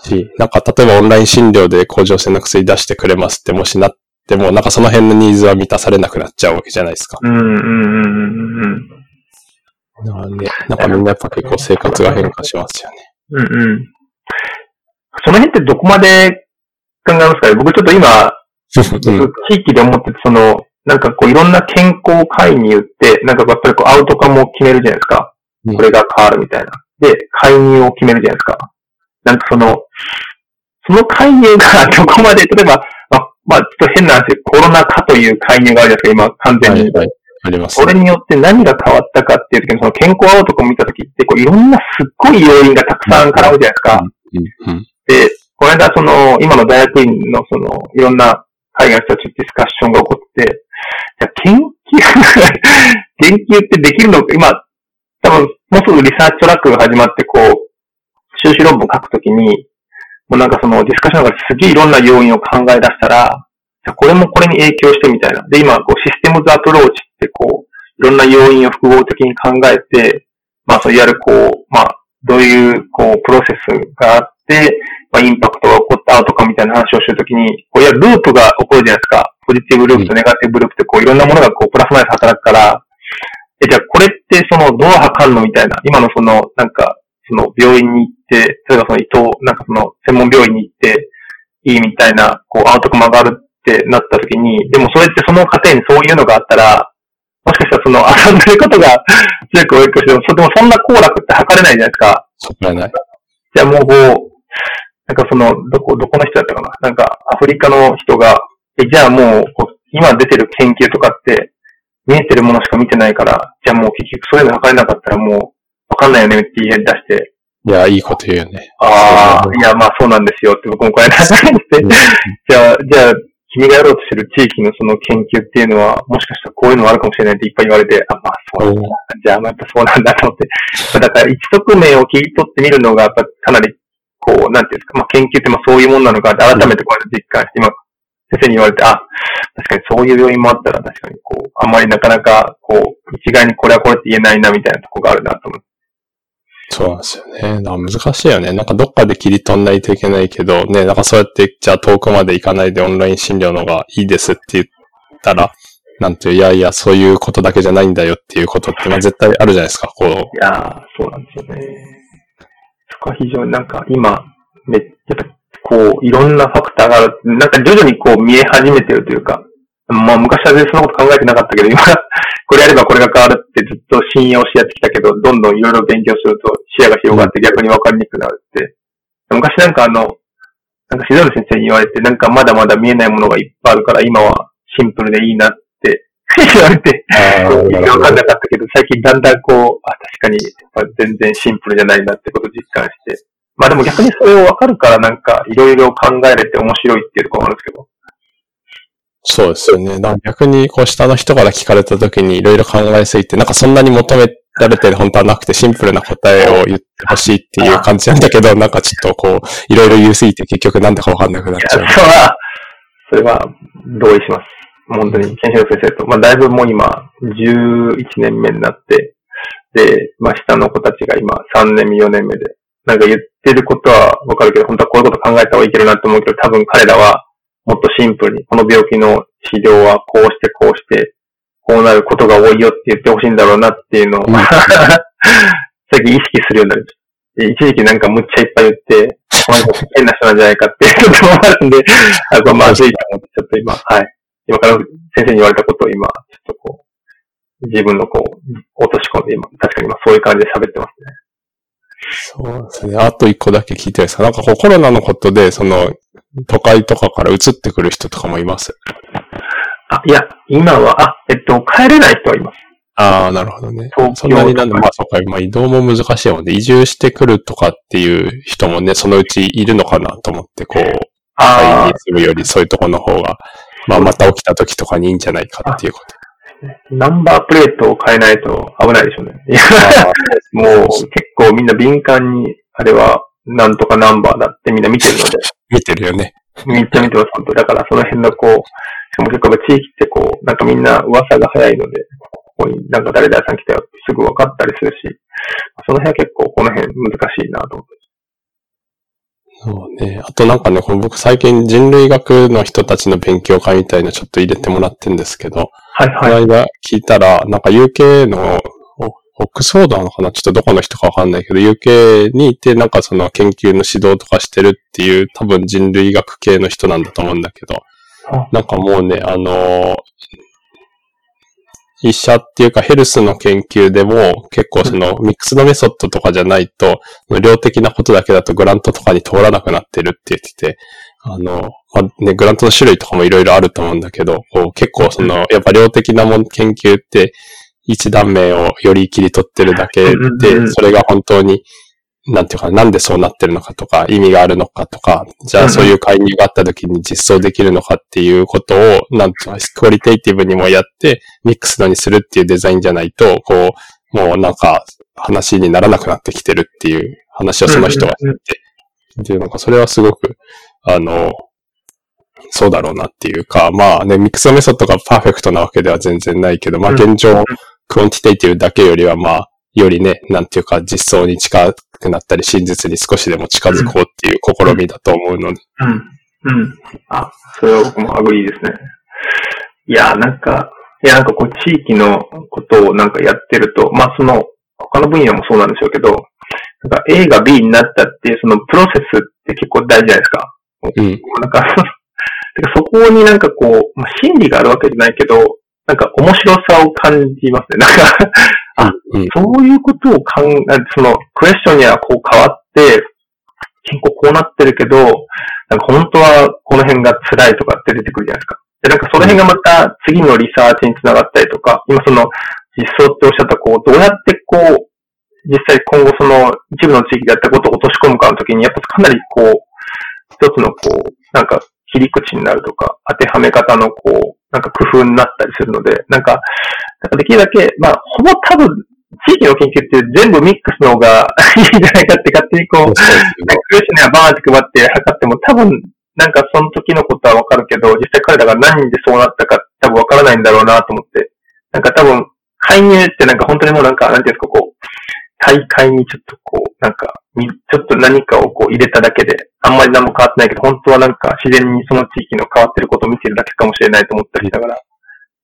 A: し、なんか例えばオンライン診療で甲状腺の薬出してくれますってもしなっても、なんかその辺のニーズは満たされなくなっちゃうわけじゃないですか。
B: うんうんうんうんうん。
A: だからね、なんかみんなやっぱ結構生活が変化しますよね。
B: うんうん。その辺ってどこまで考えますかね僕ちょっと今、地域で思ってて、その、なんかこういろんな健康会に言って、なんかやっぱりこうアウトカムを決めるじゃないですか。これが変わるみたいな。で、介入を決めるじゃないですか。なんかその、その介入が どこまで、例えば、まあ、まあ、ちょっと変な話、コロナ禍という介入があるじゃないですか、今、完全に。はいはいあります、ね。それによって何が変わったかっていう時に、その健康アウトカム見た時って、こういろんなすっごい要因がたくさん絡むじゃないですか。うんうん、で、この間、その、今の大学院の、その、いろんな海外の人たちディスカッションが起こって、じゃ研究 研究ってできるのか、今、多分、もうすぐ research track が始まって、こう、修士論文書くときに、もうなんかそのディスカッションの中ですげえいろんな要因を考え出したら、じゃこれもこれに影響してみたいな。で、今、こう、 systems approach ってこう、いろんな要因を複合的に考えて、まあ、そういわゆるこう、まあ、どういう、こう、プロセスがあって、まあ、インパクトが起こった後かみたいな話をするときに、こう、いや、ループが起こるじゃないですか。 positive loop と negative loop って、こう、いろんなものがこう、プラスマイナス働くから、え、じゃあ、これってその、どう測るのみたいな。今のその、なんか、その、病院に行って、例えばその、伊藤、なんかその、専門病院に行って、いいみたいな、こう、アウトカムがあるってなったときに、でもそれってその過程にそういうのがあったら、もしかしたらその、遊んでることが強く影響しても、そでもそんな行楽って測れないじゃないですか。
A: 測れない。
B: じゃあもうこう、なんかその、どこ、どこの人だったかななんか、アフリカの人が、え、じゃあもう、今出てる研究とかって、見えてるものしか見てないから、じゃあもう結局そういうの測れなかったらもう、わかんないよねって言い出して。
A: いや、いいこと言うよね。
B: ああ、いや、まあそうなんですよって僕もこれ話して、じゃあ、じゃあ、君がやろうとしてる地域のその研究っていうのは、もしかしたらこういうのもあるかもしれないっていっぱい言われて、あ、まあそうなんだ。じゃあ、まあやっぱそうなんだと思って。だから一側面を切り取ってみるのが、やっぱかなり、こう、なんていうんですか、まあ研究ってまあそういうもんなのかって改めてこうやって実感して、今、先生に言われて、あ、確かにそういう要因もあったら確かにこう、あんまりなかなか、こう、一概にこれはこれって言えないなみたいなとこがあるなと思って。
A: そうなんですよね。難しいよね。なんかどっかで切り取んないといけないけど、ね、なんかそうやって、じゃあ遠くまで行かないでオンライン診療のがいいですって言ったら、なんていう、いやいや、そういうことだけじゃないんだよっていうことって、まあ絶対あるじゃないですか、こう。い
B: やそうなんですよね。は非常になんか今、め、やっぱこう、いろんなファクターがある。なんか徐々にこう見え始めてるというか、まあ昔は全然そんなこと考えてなかったけど、今、これやればこれが変わるってずっと信用しやってきたけど、どんどんいろいろ勉強すると視野が広がって逆に分かりにくくなるって。昔なんかあの、なんか静岡先生に言われて、なんかまだまだ見えないものがいっぱいあるから、今はシンプルでいいなっ て言われて、分かんなかったけど、最近だんだんこう、あ、確かに全然シンプルじゃないなってことを実感して、まあでも逆にそれをわかるからなんかいろいろ考えれて面白いっていうところもあるんですけど。
A: そうですよね。逆にこう下の人から聞かれた時にいろいろ考えすぎて、なんかそんなに求められてる本当はなくてシンプルな答えを言ってほしいっていう感じなんだけど、なんかちょっとこう、いろいろ言いすぎて結局なんだかわかんなくなっちゃう。
B: それは、それは同意します。本当に、研修先生と。まあだいぶもう今、11年目になって、で、まあ下の子たちが今3年目、4年目で、なんか言ってることはわかるけど、本当はこういうこと考えた方がいけるなって思うけど、多分彼らはもっとシンプルに、この病気の治療はこうしてこうして、こうなることが多いよって言ってほしいんだろうなっていうのを、うん、最近意識するようになる。一時期なんかむっちゃいっぱい言って、この人変な人なんじゃないかって、ちょっと思われるんで、あ、これまずいと思って、ちょっと今、はい。今から先生に言われたことを今、ちょっとこう、自分のこう、落とし込んで今、確かに今そういう感じで喋ってますね。
A: そうですね。あと一個だけ聞いてですかなんかこうコロナのことで、その、都会とかから移ってくる人とかもいます？
B: あ、いや、今は、あ、えっと、帰れない人はいます。
A: ああ、なるほどね。そんなになんで、まあそうか、まあ移動も難しいもんで、移住してくるとかっていう人もね、そのうちいるのかなと思って、こう、都
B: あ
A: 会に住むよりそういうところの方が、まあまた起きた時とかにいいんじゃないかっていうこと。
B: ナンバープレートを変えないと危ないでしょうね。いや
A: あ
B: もう結構みんな敏感に、あれはなんとかナンバーだってみんな見てるので、
A: 見てるよね。
B: めっちゃ見てます、本当だからその辺のこう、しかも結構地域ってこう、なんかみんな噂が早いので、ここになんか誰々さん来たよってすぐ分かったりするし、その辺は結構この辺難しいなと思って。
A: そうね。あとなんかね、この僕最近人類学の人たちの勉強会みたいなちょっと入れてもらってるんですけど、
B: はい
A: この
B: はい。
A: 間聞いたら、なんか UK の、オックスフォードなのかな？ちょっとどこの人かわかんないけど、UK にいて、なんかその研究の指導とかしてるっていう、多分人類学系の人なんだと思うんだけど
B: あ、
A: なんかもうね、あのー医者っていうかヘルスの研究でも結構そのミックスのメソッドとかじゃないと、量的なことだけだとグラントとかに通らなくなってるって言ってて、あの、まあ、ね、グラントの種類とかもいろいろあると思うんだけど、結構その、やっぱ量的なもん研究って、一断面をより切り取ってるだけで、
B: ん。
A: それが本当に、なんていうか、なんでそうなってるのかとか、意味があるのかとか、じゃあそういう介入があった時に実装できるのかっていうことを、なんていうか、 qualitative にもやって、ミックスのにするっていうデザインじゃないと、こう、もうなんか、話にならなくなってきてるっていう話をその人は、っていうのが、それはすごく、あの、そうだろうなっていうか、まあね、 mixed method がパーフェクトなわけでは全然ないけど、まあ現状、 quantitative だけよりはまあ、よりね、なんていうか実装に近くなったり、真実に少しでも近づこうっていう試みだと思うので、
B: うん。うん。あ、それは僕も agree ですね。いや、なんか、いや、なんかこう、地域のことをなんかやってると、まあその、他の分野もそうなんでしょうけど、なんか A が B になったっていうそのプロセスって結構大事じゃないですか。
A: うん。
B: なんか、そこになんかこう、まあ、真理があるわけじゃないけど、なんか面白さを感じますね。なんか、あ
A: うん。
B: そういうことを考え、その、クエスチョンにはこう変わって、結構こうなってるけど、なんか本当はこの辺が辛いとかって出てくるじゃないですか。で、なんかその辺がまた次のリサーチにつながったりとか、今その実装っておっしゃったこう、どうやってこう、実際今後その一部の地域でやったことを落とし込むかの時に、やっぱかなりこう、一つのこう、なんか切り口になるとか、当てはめ方のこう、なんか工夫になったりするので、なんか、なんかできるだけ、まあ、ほぼ多分、地域の研究って全部ミックスの方が いいんじゃないかって勝手にこう、なんかクエスチョバーンって配って測っても多分、なんかその時のことはわかるけど、実際彼らが何でそうなったか多分わからないんだろうなと思って。なんか多分、介入ってなんか本当にもうなんか、なんていうんですか、こう、大会にちょっとこう、なんか、みちょっと何かをこう入れただけで、あんまり何も変わってないけど、本当はなんか自然にその地域の変わってることを見てるだけかもしれないと思ったりしながら。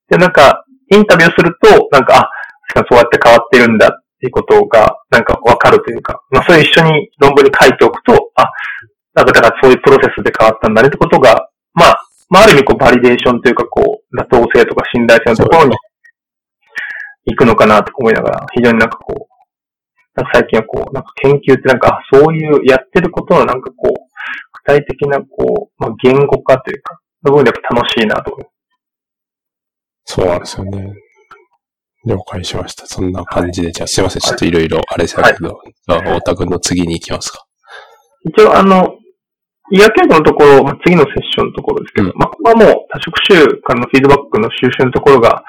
B: で、なんか、インタビューすると、なんか、あ、そうやって変わってるんだっていうことが、なんかわかるというか、まあそれ一緒に論文に書いておくと、あ、なんかだからそういうプロセスで変わったんだねってことが、まあ、まあある意味こうバリデーションというかこう、妥当性とか信頼性のところに行くのかなと思いながら、非常になんかこう、なんか最近はこう、なんか研究ってなんか、あそういうやってることのなんかこう、具体的なこう、まあ言語化というか、部分でやっぱ楽しいなと思います。
A: そうなんですよね。了解しました。そんな感じで、じゃあすいません。ちょっといろいろあれですけど、じゃあ、太田君の次に行きますか。
B: 一応あの、医学研究のところ、まあ、次のセッションのところですけど、
A: うん
B: まあ、ここはもう多職種からのフィードバックの収集のところが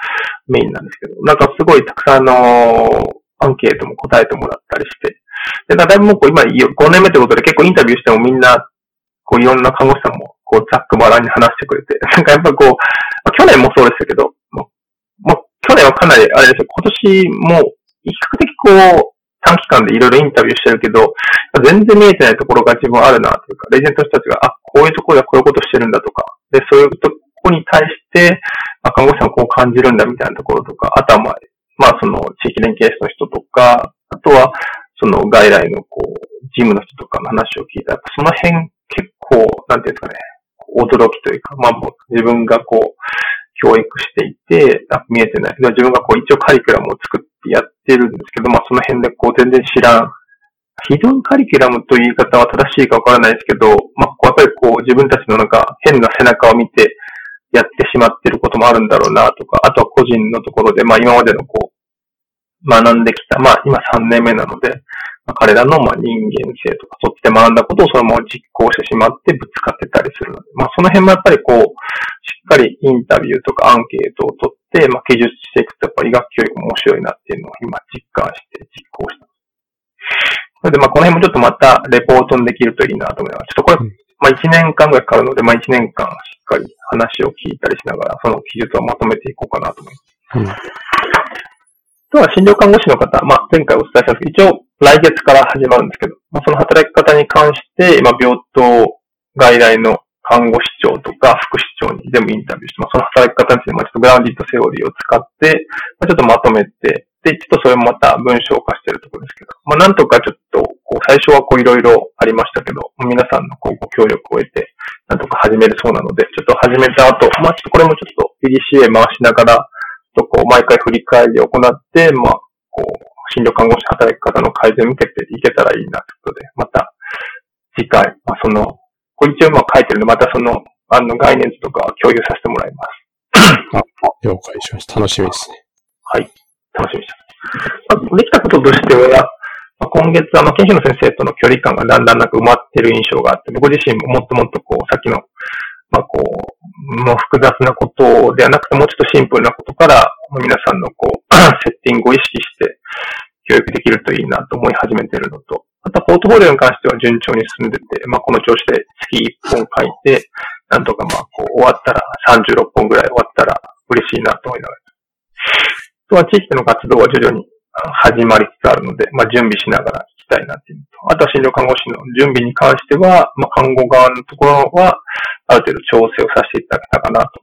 B: メインなんですけど、なんかすごいたくさんあの、アンケートも答えてもらったりして、で、だいぶもうこう今5年目ということで結構インタビューしてもみんな、こういろんな看護師さんもこうざっくばらんに話してくれて、なんかやっぱこう、まあ去年もそうでしたけど、もう、もう去年はかなりあれですよ、今年も比較的こう、短期間でいろいろインタビューしてるけど、全然見えてないところが自分あるなというか、レジェントの人たちが、あ、こういうところでこういうことしてるんだとか、で、そういうとこに対して、あ、看護師さんこう感じるんだみたいなところとか、あとはまあ、まあその地域連携室の人とか、あとはその外来のこう、ジムの人とかの話を聞いたら、その辺結構、なんていうんですかね、驚きというか、まあもう自分がこう、教育していて、あ見えてない、自分がこう一応カリキュラムを作ってやってるんですけど、まあその辺でこう全然知らん。非常にカリキュラムという言い方は正しいかわからないですけど、まあやっぱりこう自分たちのなんか変な背中を見てやってしまってることもあるんだろうなとか、あとは個人のところで、まあ今までのこう、学んできた、まあ今3年目なので、まあ、彼らのまあ人間性とか、そっちで学んだことをそのまま実行してしまってぶつかってたりするので、まあその辺もやっぱりこう、しっかりインタビューとかアンケートを取って、まあ記述していくとやっぱり医学教育面白いなっていうのを今実感して実行してます。それでまあこの辺もちょっとまたレポートにできるといいなと思います。ちょっとこれ、まあ1年間ぐらいかかるので、まあ1年間しっかり話を聞いたりしながら、その記述をまとめていこうかなと思います。うん、とは診療看護師の方、まあ前回お伝えしたんですけど、一応来月から始まるんですけど、まあ、その働き方に関して、今病棟外来の看護師長とか副市長に全部インタビューして、まあ、その働き方について、まあ、ちょっとグラウンディットセオリーを使って、まあ、ちょっとまとめて、で、ちょっとそれもまた文章化してるところですけど、まあ、なんとかちょっと、こう、最初はこういろいろありましたけど、皆さんのこうご協力を得て、なんとか始めるそうなので、ちょっと始めた後、まあ、ちょっとこれもちょっと PDCA 回しながら、とこう、毎回振り返りを行って、まあ、こう、診療看護師働き方の改善を見ていけたらいいなということで、また、次回、まあ、その、これ一応まあ書いてるので、またその、あの、概念とか共有させてもらいます。
A: あ、了解しました。楽しみですね。
B: はい。楽しみです。まあ、できたこととしては、まあ、今月あ、研修の先生との距離感がだんだんなく埋まってる印象があって、僕自身ももっともっとこう、さっきの、まあ、こう、もう複雑なことではなくて、もうちょっとシンプルなことから、皆さんのこう、セッティングを意識して、教育できるといいなと思い始めているのと、あとポートフォリオに関しては順調に進んでて、まあこの調子で月1本書いて、なんとかまあこう終わったら、36本ぐらい終わったら嬉しいなと思いながら。あとは地域での活動は徐々に始まりつつあるので、まあ準備しながら行きたいなっていうと、あとは診療看護師の準備に関しては、まあ看護側のところは、ある程度調整をさせていただけたかなと。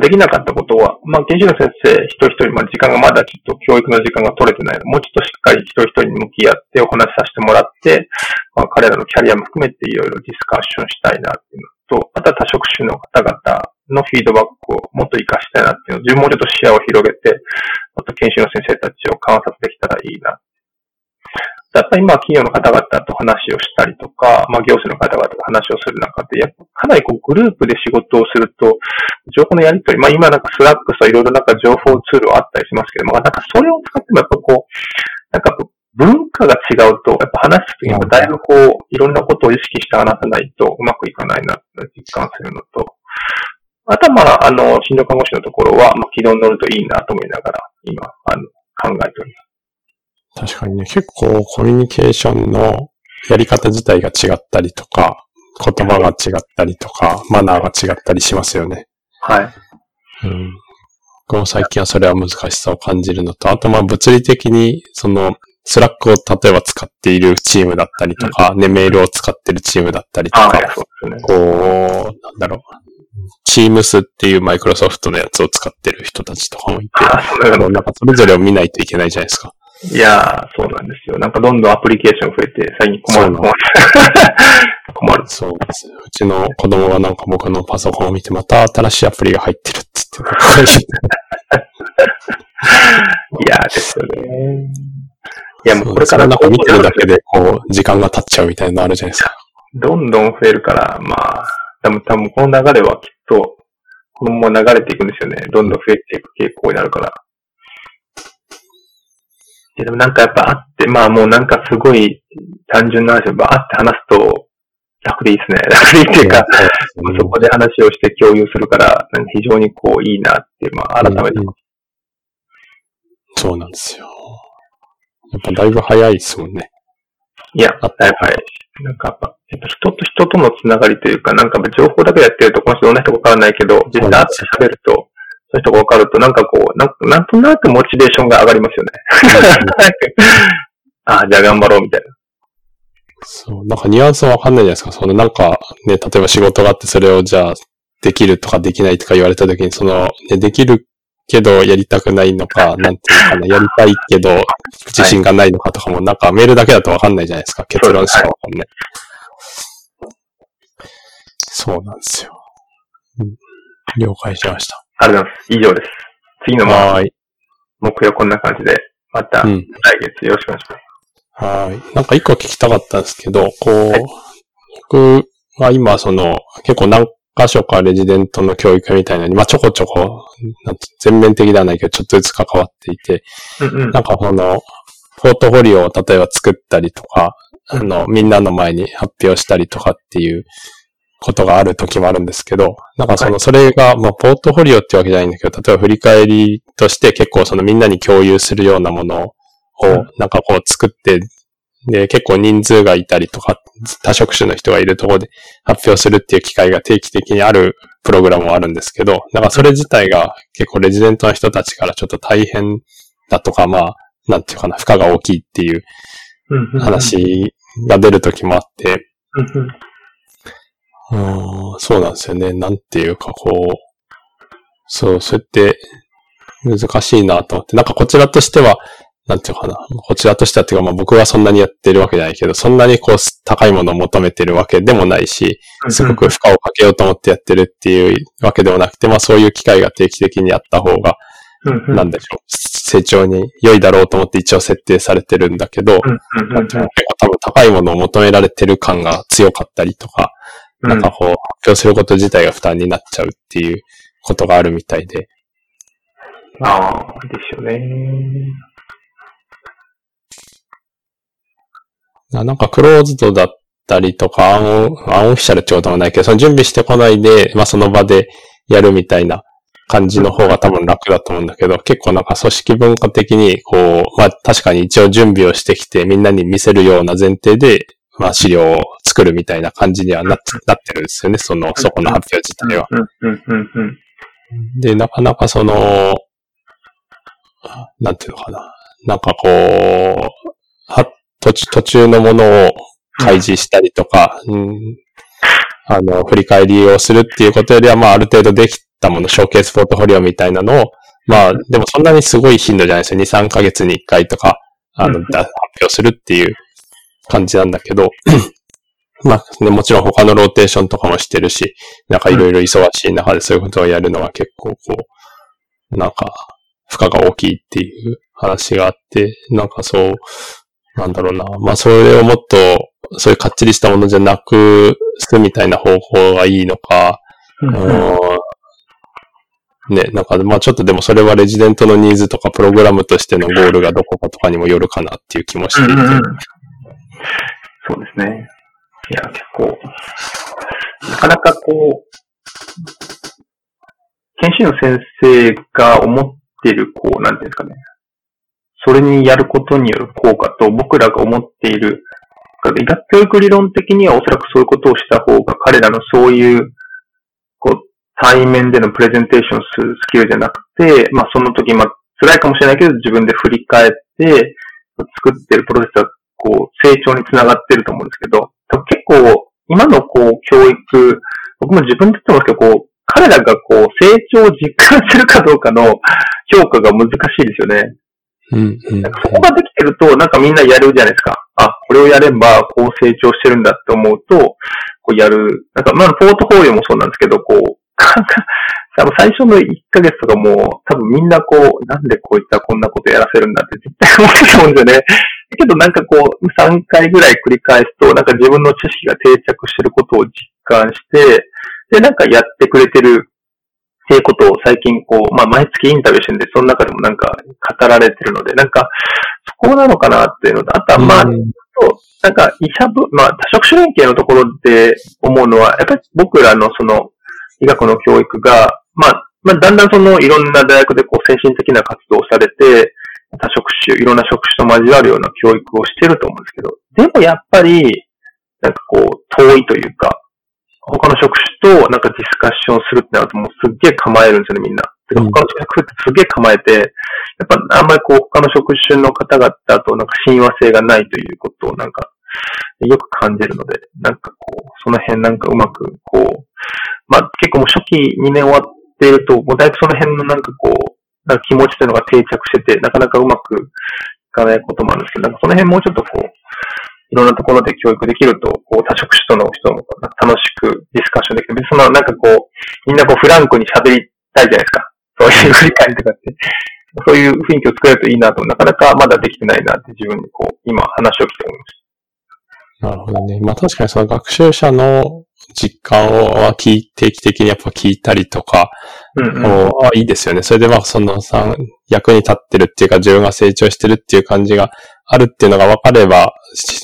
B: できなかったことは、まあ、研修の先生一人一人、まあ、時間がまだちょっと教育の時間が取れてないので、もうちょっとしっかり一人一人に向き合ってお話しさせてもらって、まあ、彼らのキャリアも含めていろいろディスカッションしたいなっていうのと、あとは多職種の方々のフィードバックをもっと活かしたいなっていうのを、自分もちょっと視野を広げて、また研修の先生たちを観察できたらいいな。やっぱり今企業の方々と話をしたりとか、まあ行政の方々と話をする中で、やっぱかなりこうグループで仕事をすると、情報のやり取り、まあ今なんかスラックスはいろいろなんか情報ツールはあったりしますけども、なんかそれを使ってもやっぱこう、なんか文化が違うと、やっぱ話すときにだいぶこう、いろんなことを意識して話さないとうまくいかないなって実感するのと、あとはまあ、あの、診療看護師のところは、まあ、軌道に乗るといいなと思いながら、今、あの、考えております。
A: 確かにね、結構コミュニケーションのやり方自体が違ったりとか、言葉が違ったりとか、マナーが違ったりしますよね。
B: はい。
A: うん。僕も最近はそれは難しさを感じるのと、あとまあ物理的に、その、 Slack を例えば使っているチームだったりとか、うん、ね、メールを使ってるチームだったりとか、ね、こう、なんだろう、 Teams っていうマイクロソフトのやつを使ってる人たちとかもいて、なんかそれぞれを見ないといけないじゃないですか。
B: いやー、そうなんですよ。なんかどんどんアプリケーション増えて、最近困る、困る。困る。
A: そうです。うちの子供がなんか僕のパソコンを見て、また新しいアプリが入ってるって言って。
B: いやーですよね。
A: いや、もうこれからなんか見てるだけで、こう、時間が経っちゃうみたいなのあるじゃないですか。
B: どんどん増えるから、まあ、多分多分この流れはきっと、このまま流れていくんですよね。どんどん増えていく傾向になるから。でもなんかやっぱあって、まあもうなんかすごい単純な話をバーって話すと楽でいいですね。楽でいいっていうか、そこで話をして共有するから、非常にこういいなって、まあ改めて、うん、
A: そうなんですよ。やっぱだいぶ早いですもんね。
B: いや、だいぶ早いなんかやっぱ、人と人とのつながりというか、なんか情報だけやってると、この人どんな人かわからないけど、実際会って喋ると、そういう人が分かると、なんかこう、なんなんとなくモチベーションが上がりますよね。ああ、じゃあ頑張ろうみたいな。
A: そう、なんかニュアンスはわかんないじゃないですか。そのなんかね、例えば仕事があってそれをじゃあできるとかできないとか言われた時に、その、ね、できるけどやりたくないのか、なんていうかな、やりたいけど自信がないのかとかも、なんかメールだけだとわかんないじゃないですか。結論しかわかんない。そうなんですよ。うん了解しました。
B: ありがとうございます。以上です。次のまあ。目標こんな感じで、また来
A: うん
B: 月よろしくお願いします。
A: はーい。なんか一個聞きたかったんですけど、こう、
B: はい
A: 僕は今その、結構何箇所かレジデントの教育みたいなのに、まあちょこちょこ、全面的ではないけど、ちょっとずつ関わっていて、
B: うんうん。
A: なんかこの、ポートフォリオを例えば作ったりとか、あの、みんなの前に発表したりとかっていうことがある時もあるんですけど、なんかそ
B: は
A: の、それが、まあ、ポートフォリオってわけじゃないんだけど、例えば振り返りとして結構そのみんなに共有するようなものを
B: うん、
A: なんかこう作って、で、結構人数がいたりとか、多職種の人がいるところで発表するっていう機会が定期的にあるプログラムもあるんですけど、なんかそれ自体が結構レジデントの人たちからちょっと大変だとか、まあ、なんていうかな、負荷が大きいっていう。話が出る時もあって、
B: う。
A: ん、そうなんですよね。なんていうか、こう、そう、そうやって難しいなと思って、なんかこちらとしては、なんていうかな、こちらとしてはっていうか、まあ僕はそんなにやってるわけじゃないけど、そんなにこう高いものを求めてるわけでもないし、すごく負荷をかけようと思ってやってるっていうわけでもなくて、まあそういう機会が定期的にあった方が。なんでしょう、成長に良いだろうと思って一応設定されてるんだけど。多分高いものを求められてる感が強かったりとか、なんかこう、発表すること自体が負担になっちゃうっていうことがあるみたいで。
B: ああ、ですよね。
A: ななんかクローズドだったりとか、アンオアンオフィシャルってこともないけど、その準備してこないで、まあその場でやるみたいな感じの方が多分楽だと思うんだけど、結構なんか組織文化的に、こう、まあ確かに一応準備をしてきてみんなに見せるような前提で、まあ資料を作るみたいな感じにはなっなってるんですよね、その、そこの発表自体は。
B: うんうんうんうん。
A: で、なかなかその、なんていうのかな。なんかこう、は、途中途中のものを開示したりとか、うん、あの、振り返りをするっていうことよりは、まあ、ある程度できたもの、ショーケースポートフォリオみたいなのを、まあ、でもそんなにすごい頻度じゃないですよ。2、3ヶ月に1回とか、あの、
B: うん。
A: だ発表するっていう感じなんだけど、まあ、ね、もちろん他のローテーションとかもしてるし、なんかいろいろ忙しい中でそういうことをやるのは結構こう、なんか、負荷が大きいっていう話があって、なんかそう、なんだろうな。まあそれをもっと、そういうかっちりしたものじゃなくすみたいな方法がいいのか、
B: うん
A: ね、なんか、まあちょっとでもそれはレジデントのニーズとかプログラムとしてのゴールがどこかとかにもよるかなっていう気もしていて。
B: うんうんうんそうですね。いや、結構、なかなかこう、研修の先生が思っている、こう、なんていうんですかね。それにやることによる効果と僕らが思っている、医学教育理論的にはおそらくそういうことをした方が彼らのそういう、こう、対面でのプレゼンテーションするスキルじゃなくて、まあその時、まあ辛いかもしれないけど自分で振り返って、作ってるプロセスはこう、成長につながってると思うんですけど、結構、今のこう、教育、僕も自分で言ってますけど、こう、彼らがこう、成長を実感するかどうかの評価が難しいですよね。
A: うん、うん。
B: なんかそこができてると、なんかみんなやるじゃないですか。あ、これをやれば、こう成長してるんだって思うと、こうやる。なんか、まあ、ポートフォーリオもそうなんですけど、こう、なんか、多分最初の1ヶ月とかも、多分みんなこう、なんでこういったこんなことやらせるんだって絶対思ってたと思うんですよね。けどなんかこう、3回ぐらい繰り返すと、なんか自分の知識が定着してることを実感して、で、なんかやってくれてるっていうことを最近こう、まあ毎月インタビューしてるんで、その中でもなんか語られてるので、なんか、そこなのかなっていうのと、あとはまあ、なんか医者部、まあ多職種連携のところで思うのは、やっぱり僕らのその医学の教育が、まあ、まあだんだんそのいろんな大学でこう精神的な活動をされて、多職種、いろんな職種と交わるような教育をしてると思うんですけど、でもやっぱり、なんかこう、遠いというか、他の職種となんかディスカッションするってなるともうすっげえ構えるんですよね、みんな。てか
A: うん
B: 他の職種ってすげえ構えて、やっぱあんまりこう他の職種の方々となんか親和性がないということをなんかよく感じるので、なんかこう、その辺なんかうまくこう、まあ結構もう初期2年終わっていると、もうだいぶその辺のなんかこう、なんか気持ちというのが定着してて、なかなかうまくいかないこともあるんですけど、なんかその辺もうちょっとこう、いろんなところで教育できると、こう多職種との人も楽しくディスカッションできて、別にそのなんかこう、みんなこうフランクに喋りたいじゃないですか。そういう振り返りとかって。そういう雰囲気を作れるといいなと、なかなかまだできてないなって自分にこう、今話を聞いて思いまし
A: た。なるほどね。まあ確かにその学習者の実感を定期的にやっぱ聞いたりとか、うんうん、いいですよね。それでまあそのさ、役に立ってるっていうか自分が成長してるっていう感じがあるっていうのが分かれば、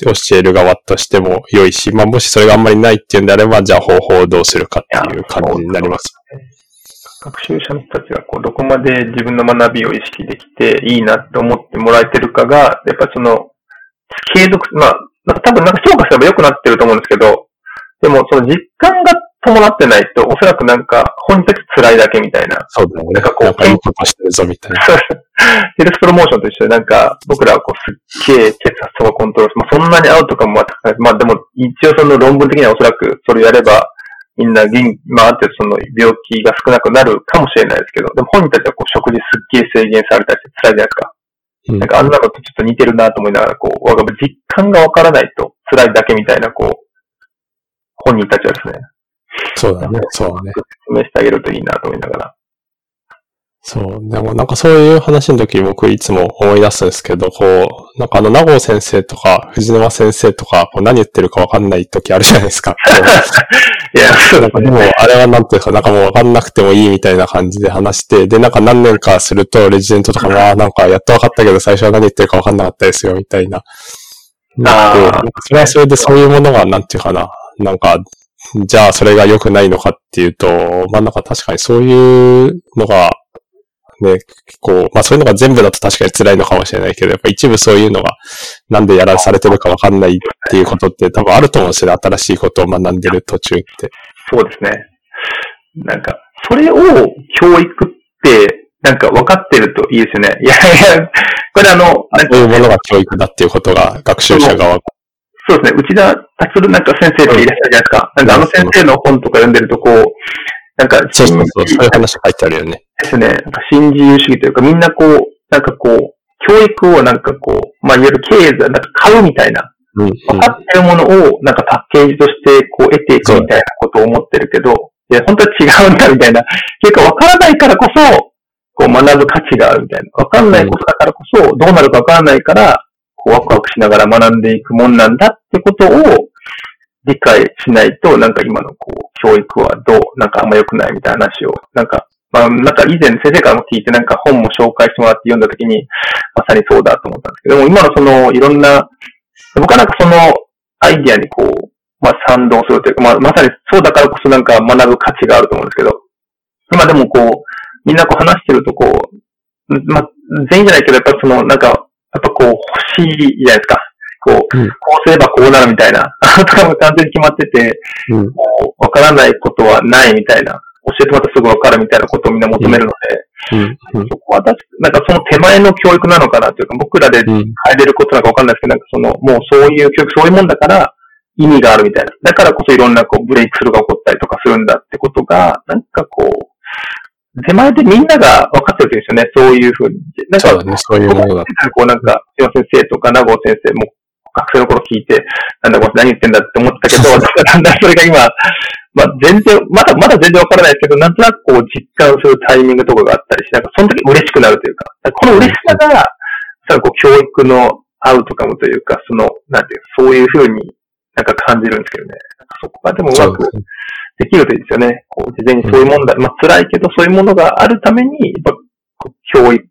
A: 教える側としても良いし、まあもしそれがあんまりないっていうんであれば、じゃあ方法をどうするかっていう感じになります。
B: 学習者の人たちがこうどこまで自分の学びを意識できていいなって思ってもらえてるかが、やっぱその、継続、まあ、なんか多分なんか評価すれば良くなってると思うんですけど、でもその実感が伴ってないと、おそらくなんか、本当に辛いだけみたいな。
A: そうだね。なんかこう、いいことしてるぞみたいな。
B: ヘルスプロモーションと一緒で、なんか、僕らはこう、すっげえ血圧とかコントロールまあ、そんなにアウトかもまた、まあでも、一応その論文的にはおそらくそれやれば、みんな元まあ、あってその病気が少なくなるかもしれないですけど、でも本人たちはこう、食事すっげえ制限されたりして辛いじゃないですか。うん、なんかあんなのとちょっと似てるなと思いながら、こう、実感がわからないと辛いだけみたいな、こう、本人たちはですね、
A: そうだね、そうだね。
B: 説明してあげるといいなと思いながら。
A: そう。でもなんかそういう話の時僕いつも思い出すんですけど、こう、なんかあの、名護先生とか、藤沼先生とか、こう何言ってるかわかんない時あるじゃないですか。
B: いや、そう
A: なんかでも、あれはなんていうか、なんかもうわかんなくてもいいみたいな感じで話して、で、なんか何年かすると、レジデントとかが、なんかやっとわかったけど、最初は何言ってるかわかんなかったですよ、みたいな。なって、それはそれでそういうものが、なんていうかな、なんか、じゃあそれが良くないのかっていうと、まあなんか確かにそういうのが、ね、結構、まあそういうのが全部だと確かに辛いのかもしれないけど、やっぱ一部そういうのがなんでやらされてるかわかんないっていうことって多分あると思うんですよね。新しいことを学んでる途中って。
B: そうですね。なんか、それを教育って、なんか分かってるといいですよね。いやいや、これあの、
A: そういうものが教育だっていうことが学習者側
B: そうですね。内田達なんか先生っていらっしゃるじゃないですか。なんかあの先生の本とか読んでると、こう、なんか、
A: そうそうそう、そういう話書いてあるよね。
B: ですね。なんか新自由主義というか、みんなこう、なんかこう、教育をなんかこう、まあ、いわゆる経済、なんか買うみたいな、うん、分かってるものをなんかパッケージとしてこう得ていくみたいなことを思ってるけど、いや、本当は違うんだみたいな。結構分からないからこそ、こう学ぶ価値があるみたいな。分かんないことだからこそ、どうなるか分からないから、こうワクワクしながら学んでいくもんなんだってことを理解しないと、なんか今のこう、教育はどう、なんかあんま良くないみたいな話を、なんか、まあ、なんか以前先生からも聞いて、なんか本も紹介してもらって読んだときに、まさにそうだと思ったんですけども、今のその、いろんな、僕はなんかそのアイディアにこう、まあ賛同するというか、まあ、まさにそうだからこそなんか学ぶ価値があると思うんですけど、今でもこう、みんなこう話してるとこう、まあ、全員じゃないけど、やっぱその、なんか、やっぱこう欲しいじゃないですか。こう、うん、こうすればこうなるみたいな。とかも完全に決まってて、うん、わからないことはないみたいな。教えてもらったらすぐわかるみたいなことをみんな求めるので、うん、そこは確かなんかその手前の教育なのかなというか、僕らで変えれることなんかわかんないですけど、なんかその、もうそういう教育、そういうもんだから、意味があるみたいな。だからこそいろんなこうブレイクスルーが起こったりとかするんだってことが、なんかこう、手前でみんなが分かってるわけですよね。そういうふうに。
A: なんか、そうね、そういうものだ。
B: こうなんか、岩先生とか名護先生も学生の頃聞いて、なんだこれ何言ってんだって思ったけど、だんだんそれが今、まあ全然、まだまだ全然分からないですけど、なんとなくこう実感するタイミングとかがあったりして、なんかその時嬉しくなるというか、この嬉しさが、こう教育のアウトカムというか、その、なんていう、そういうふうになんか感じるんですけどね。そこがでもうまく、できるといいですよね。こう、事前にそういう問題、うん、まあ辛いけどそういうものがあるために、やっぱ教育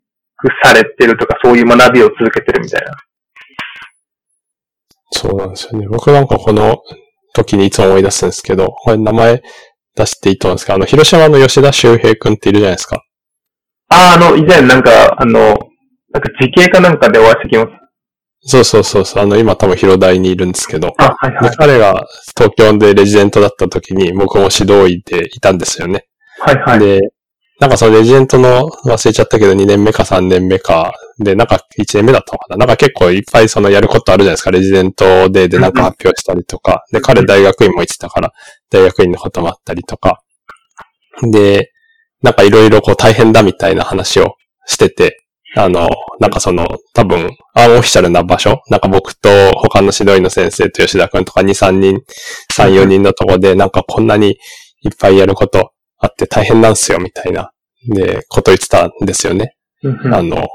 B: されてるとか、そういう学びを続けてるみたいな。
A: そうなんですよね。僕なんかこの時にいつも思い出すんですけど、これ名前出していいと思うんですけど、あの、広島の吉田修平くんっているじゃないですか。
B: ああ、あの、以前なんか、あの、なんか時系かなんかでお会いしてきます。
A: そうそうそうそう。あの、今多分広大にいるんですけど。
B: あ、はいはい。
A: 彼が東京でレジデントだった時に僕も指導医でいたんですよね。
B: はいはい。
A: で、なんかそのレジデントの忘れちゃったけど2年目か3年目か、で、なんか1年目だったのかななんか結構いっぱいそのやることあるじゃないですか。レジデントで、でなんか発表したりとか。で、彼大学院も行ってたから、大学院のこともあったりとか。で、なんかいろいろこう大変だみたいな話をしてて、あの、なんかその、多分、アーンオフィシャルな場所、なんか僕と他の指導員の先生と吉田くんとか2、3人、3、4人のとこで、なんかこんなにいっぱいやることあって大変なんすよ、みたいな、で、こと言ってたんですよね。あの、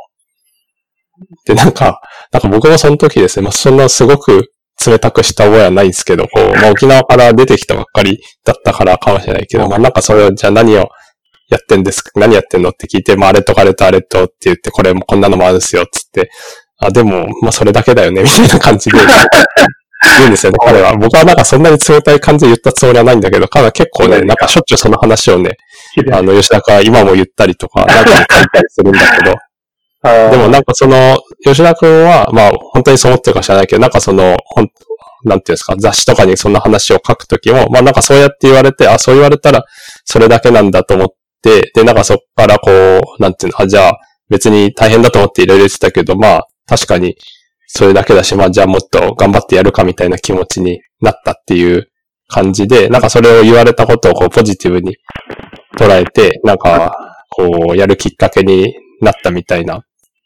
A: で、なんか、なんか僕もその時ですね、まあ、そんなすごく冷たくした覚えはないんですけど、こう、まあ、沖縄から出てきたばっかりだったからかもしれないけど、まあ、なんかそれを、じゃあ何をやってんですか？何やってんの？って聞いて、まあ、あれとかあれとあれとって言って、これもこんなのもあるんですよ、つって、あ、でも、まあ、それだけだよね、みたいな感じで。言うんですよね、彼は。僕はなんかそんなに冷たい感じで言ったつもりはないんだけど、彼は結構ね、なんかしょっちゅうその話をね、あの、吉田が今も言ったりとか、なんか書いたりするんだけど、でもなんかその、吉田くんは、まあ本当にそう思ってるか知らないけど、なんかその、ほん、なんていうんですか、雑誌とかにそんな話を書くときも、まあなんかそうやって言われて、あ、そう言われたら、それだけなんだと思って、で、なんかそっからこう、なんていうの、あ、じゃあ別に大変だと思っていろいろ言ってたけど、まあ確かにそれだけだし、まあじゃあもっと頑張ってやるかみたいな気持ちになったっていう感じで、なんかそれを言われたことをこうポジティブに捉えて、なんか、こう、やるきっかけになったみたいな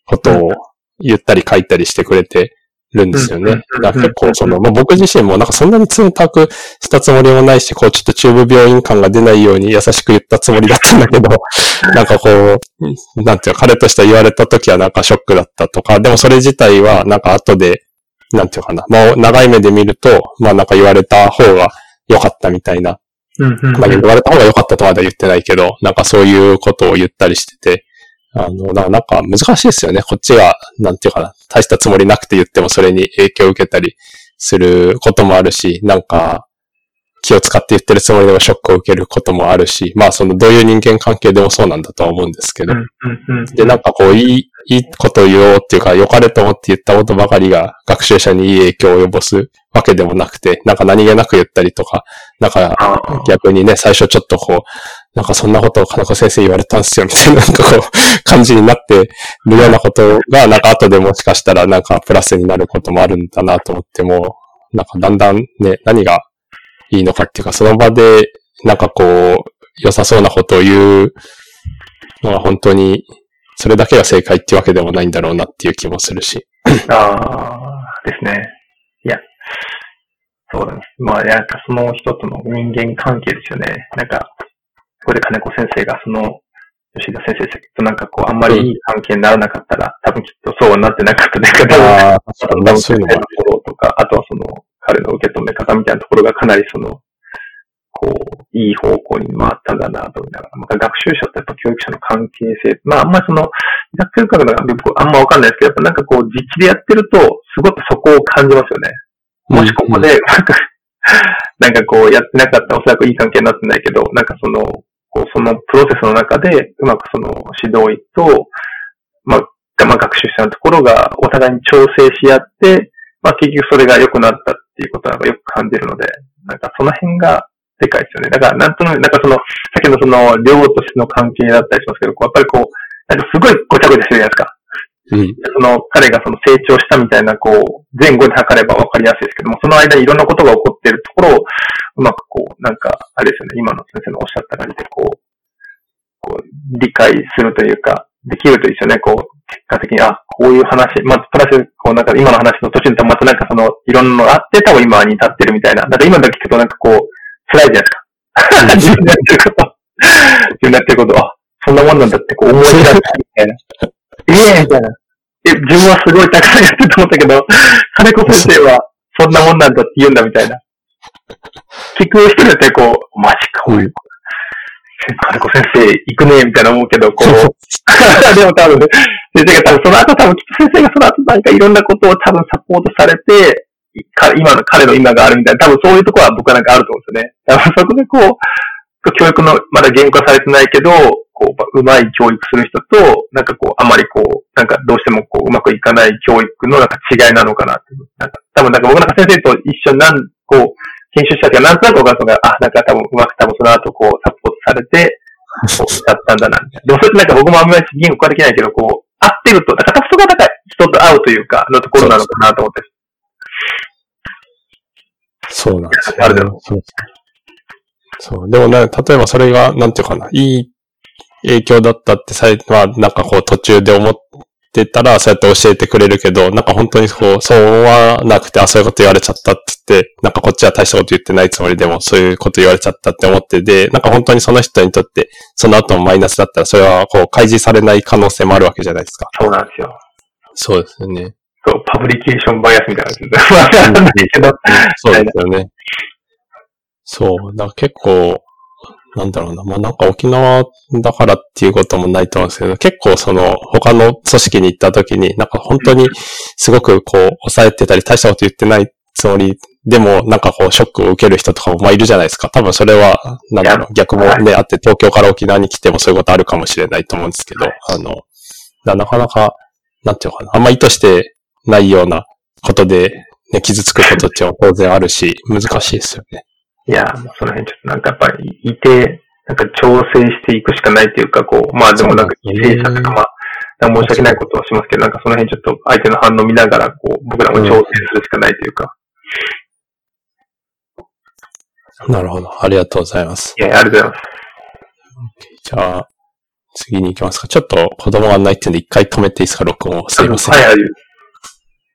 A: ことを言ったり書いたりしてくれてるんですよね。結構その、まあ、僕自身もなんかそんなに冷たくしたつもりもないし、こうちょっと中部病院感が出ないように優しく言ったつもりだったんだけど、なんかこう、なんていうか彼としては言われた時はなんかショックだったとか、でもそれ自体はなんか後で、なんていうかな、まあ長い目で見ると、まあなんか言われた方が良かったみたいな。まあ言われた方が良かったとまだ言ってないけど、なんかそういうことを言ったりしてて、あの、なんか難しいですよね。こっちが、なんていうかな、大したつもりなくて言ってもそれに影響を受けたりすることもあるし、なんか、気を使って言ってるつもりでもショックを受けることもあるし、まあそのどういう人間関係でもそうなんだとは思うんですけど。で、なんかこう、いい、いいこと言おうっていうか、良かれと思って言ったことばかりが学習者にいい影響を及ぼすわけでもなくて、なんか何気なく言ったりとか、なんか逆にね、最初ちょっとこう、なんかそんなことを金子先生言われたんすよ、みたいな、なんかこう、感じになってるようなことが、なんか後でもしかしたらなんかプラスになることもあるんだなと思っても、なんかだんだんね、何がいいのかっていうか、その場で、なんかこう、良さそうなことを言うのは本当に、それだけが正解っていうわけでもないんだろうなっていう気もするし。
B: ああ、ですね。いや、そうなんです。まあ、なんかその人との人間関係ですよね。なんか、ここで金子先生がその、吉田先生となんかこう、あんまりいい関係にならなかったら、うん、多分きっとそうはなってなかったね。ああ、多分先生のところとか、あとはその、彼の受け止め方みたいなところがかなりその、こう、いい方向に回ったんだなと思いながら、また学習者とやっぱ教育者の関係性、まああんまりその、やってる方が僕あんまわかんないですけど、やっぱなんかこう、実地でやってると、すごくそこを感じますよね。もしここで、なんか、なんかこう、やってなかったらおそらくいい関係になってないけど、なんかその、こう、そのプロセスの中で、うまくその指導員と、まあ、まあ、学習者のところがお互いに調整し合って、まあ結局それが良くなったっていうことはよく感じるので、なんかその辺がでかいですよね。だからなんとなく、なんかその、先ほどその量としての関係だったりしますけど、やっぱりこう、なんかすごいごちゃごちゃしてるじゃないですか。うん、その彼がその成長したみたいな、こう、前後で測ればわかりやすいですけども、その間にいろんなことが起こっているところを、うまくこう、なんか、あれですよね、今の先生のおっしゃった感じで、こう、こう、理解するというか、できるといいですよね、こう、結果的に、あ、こういう話、まあ、プラス、こう、なんか今の話の途中でまたなんかその、いろんなのがあって、多分今に至ってるみたいな。なんか今だけ聞くとなんかこう、辛いじゃないですか。自分でやってること。自分でやってること、あ、そんなもんなんだってこう思い出すみたいな。ええみたいな。え、自分はすごいたくさんやってると思ったけど、金子先生はそんなもんなんだって言うんだみたいな。聞く人によってこう、マジか、こういう 金子先生行くねみたいな思うけど、こう、でも多分、先生が多分その後多分きっと先生がその後なんかいろんなことを多分サポートされて、今の彼の今があるみたいな、多分そういうところは僕はなんかあると思うんですよね。多分そこでこう、教育のまだ言語化されてないけど、こう、うまい教育する人と、なんかこう、あまりこう、なんかどうしてもこう、うまくいかない教育のなんか違いなのかなって。なんか、多分なんか僕なんか先生と一緒になん、こう、研修者がなんとなく分かるのが、あ、なんか多分うまく多分その後こう、されて、こう、だったんだな、みたいな。でもそれってなんか僕もあんまり言語化できないけど、こう、合ってると、なんかそこがなんか人と会うというか、のところなのかなと思って。
A: そうなんですよ、ね。あるだろう。そう。そう。でもね、例えばそれが、なんていうかな、いい、影響だったってさい、まあ、なんかこう途中で思ってたら、そうやって教えてくれるけど、なんか本当にこう、そう思わなくて、あ、そういうこと言われちゃったって言って、なんかこっちは大したこと言ってないつもりでも、そういうこと言われちゃったって思ってで、なんか本当にその人にとって、その後もマイナスだったら、それはこう、開示されない可能性もあるわけじゃないですか。
B: そうなんですよ。
A: そうですよね。
B: そう、パブリケーションバイアスみたいな。わかんないけど。
A: そうですよね。そう。だから結構、なんだろうな。まあ、なんか沖縄だからっていうこともないと思うんですけど、結構その他の組織に行った時に、なんか本当にすごくこう抑えてたり大したこと言ってないつもりでも、なんかこうショックを受ける人とかもまあいるじゃないですか。多分それは、なんだろう、逆もね、あって東京から沖縄に来てもそういうことあるかもしれないと思うんですけど、あの、なかなか、なんていうのかな。あんま意図してないようなことで、ね、傷つくことっていうのは当然あるし、難しいですよね。
B: いや、もうその辺ちょっとなんかやっぱりいて、なんか調整していくしかないっていうか、こう、まあでもなんか犠牲者とかまあ、申し訳ないことはしますけど、なんかその辺ちょっと相手の反応見ながら、こう、僕らも調整するしかないというか。
A: うん、なるほど。ありがとうございます。
B: いや、ありがとうございます。
A: じゃあ、次に行きますか。ちょっと子供がないってんで一回止めていいですか、録音を。すいません。はい、はい。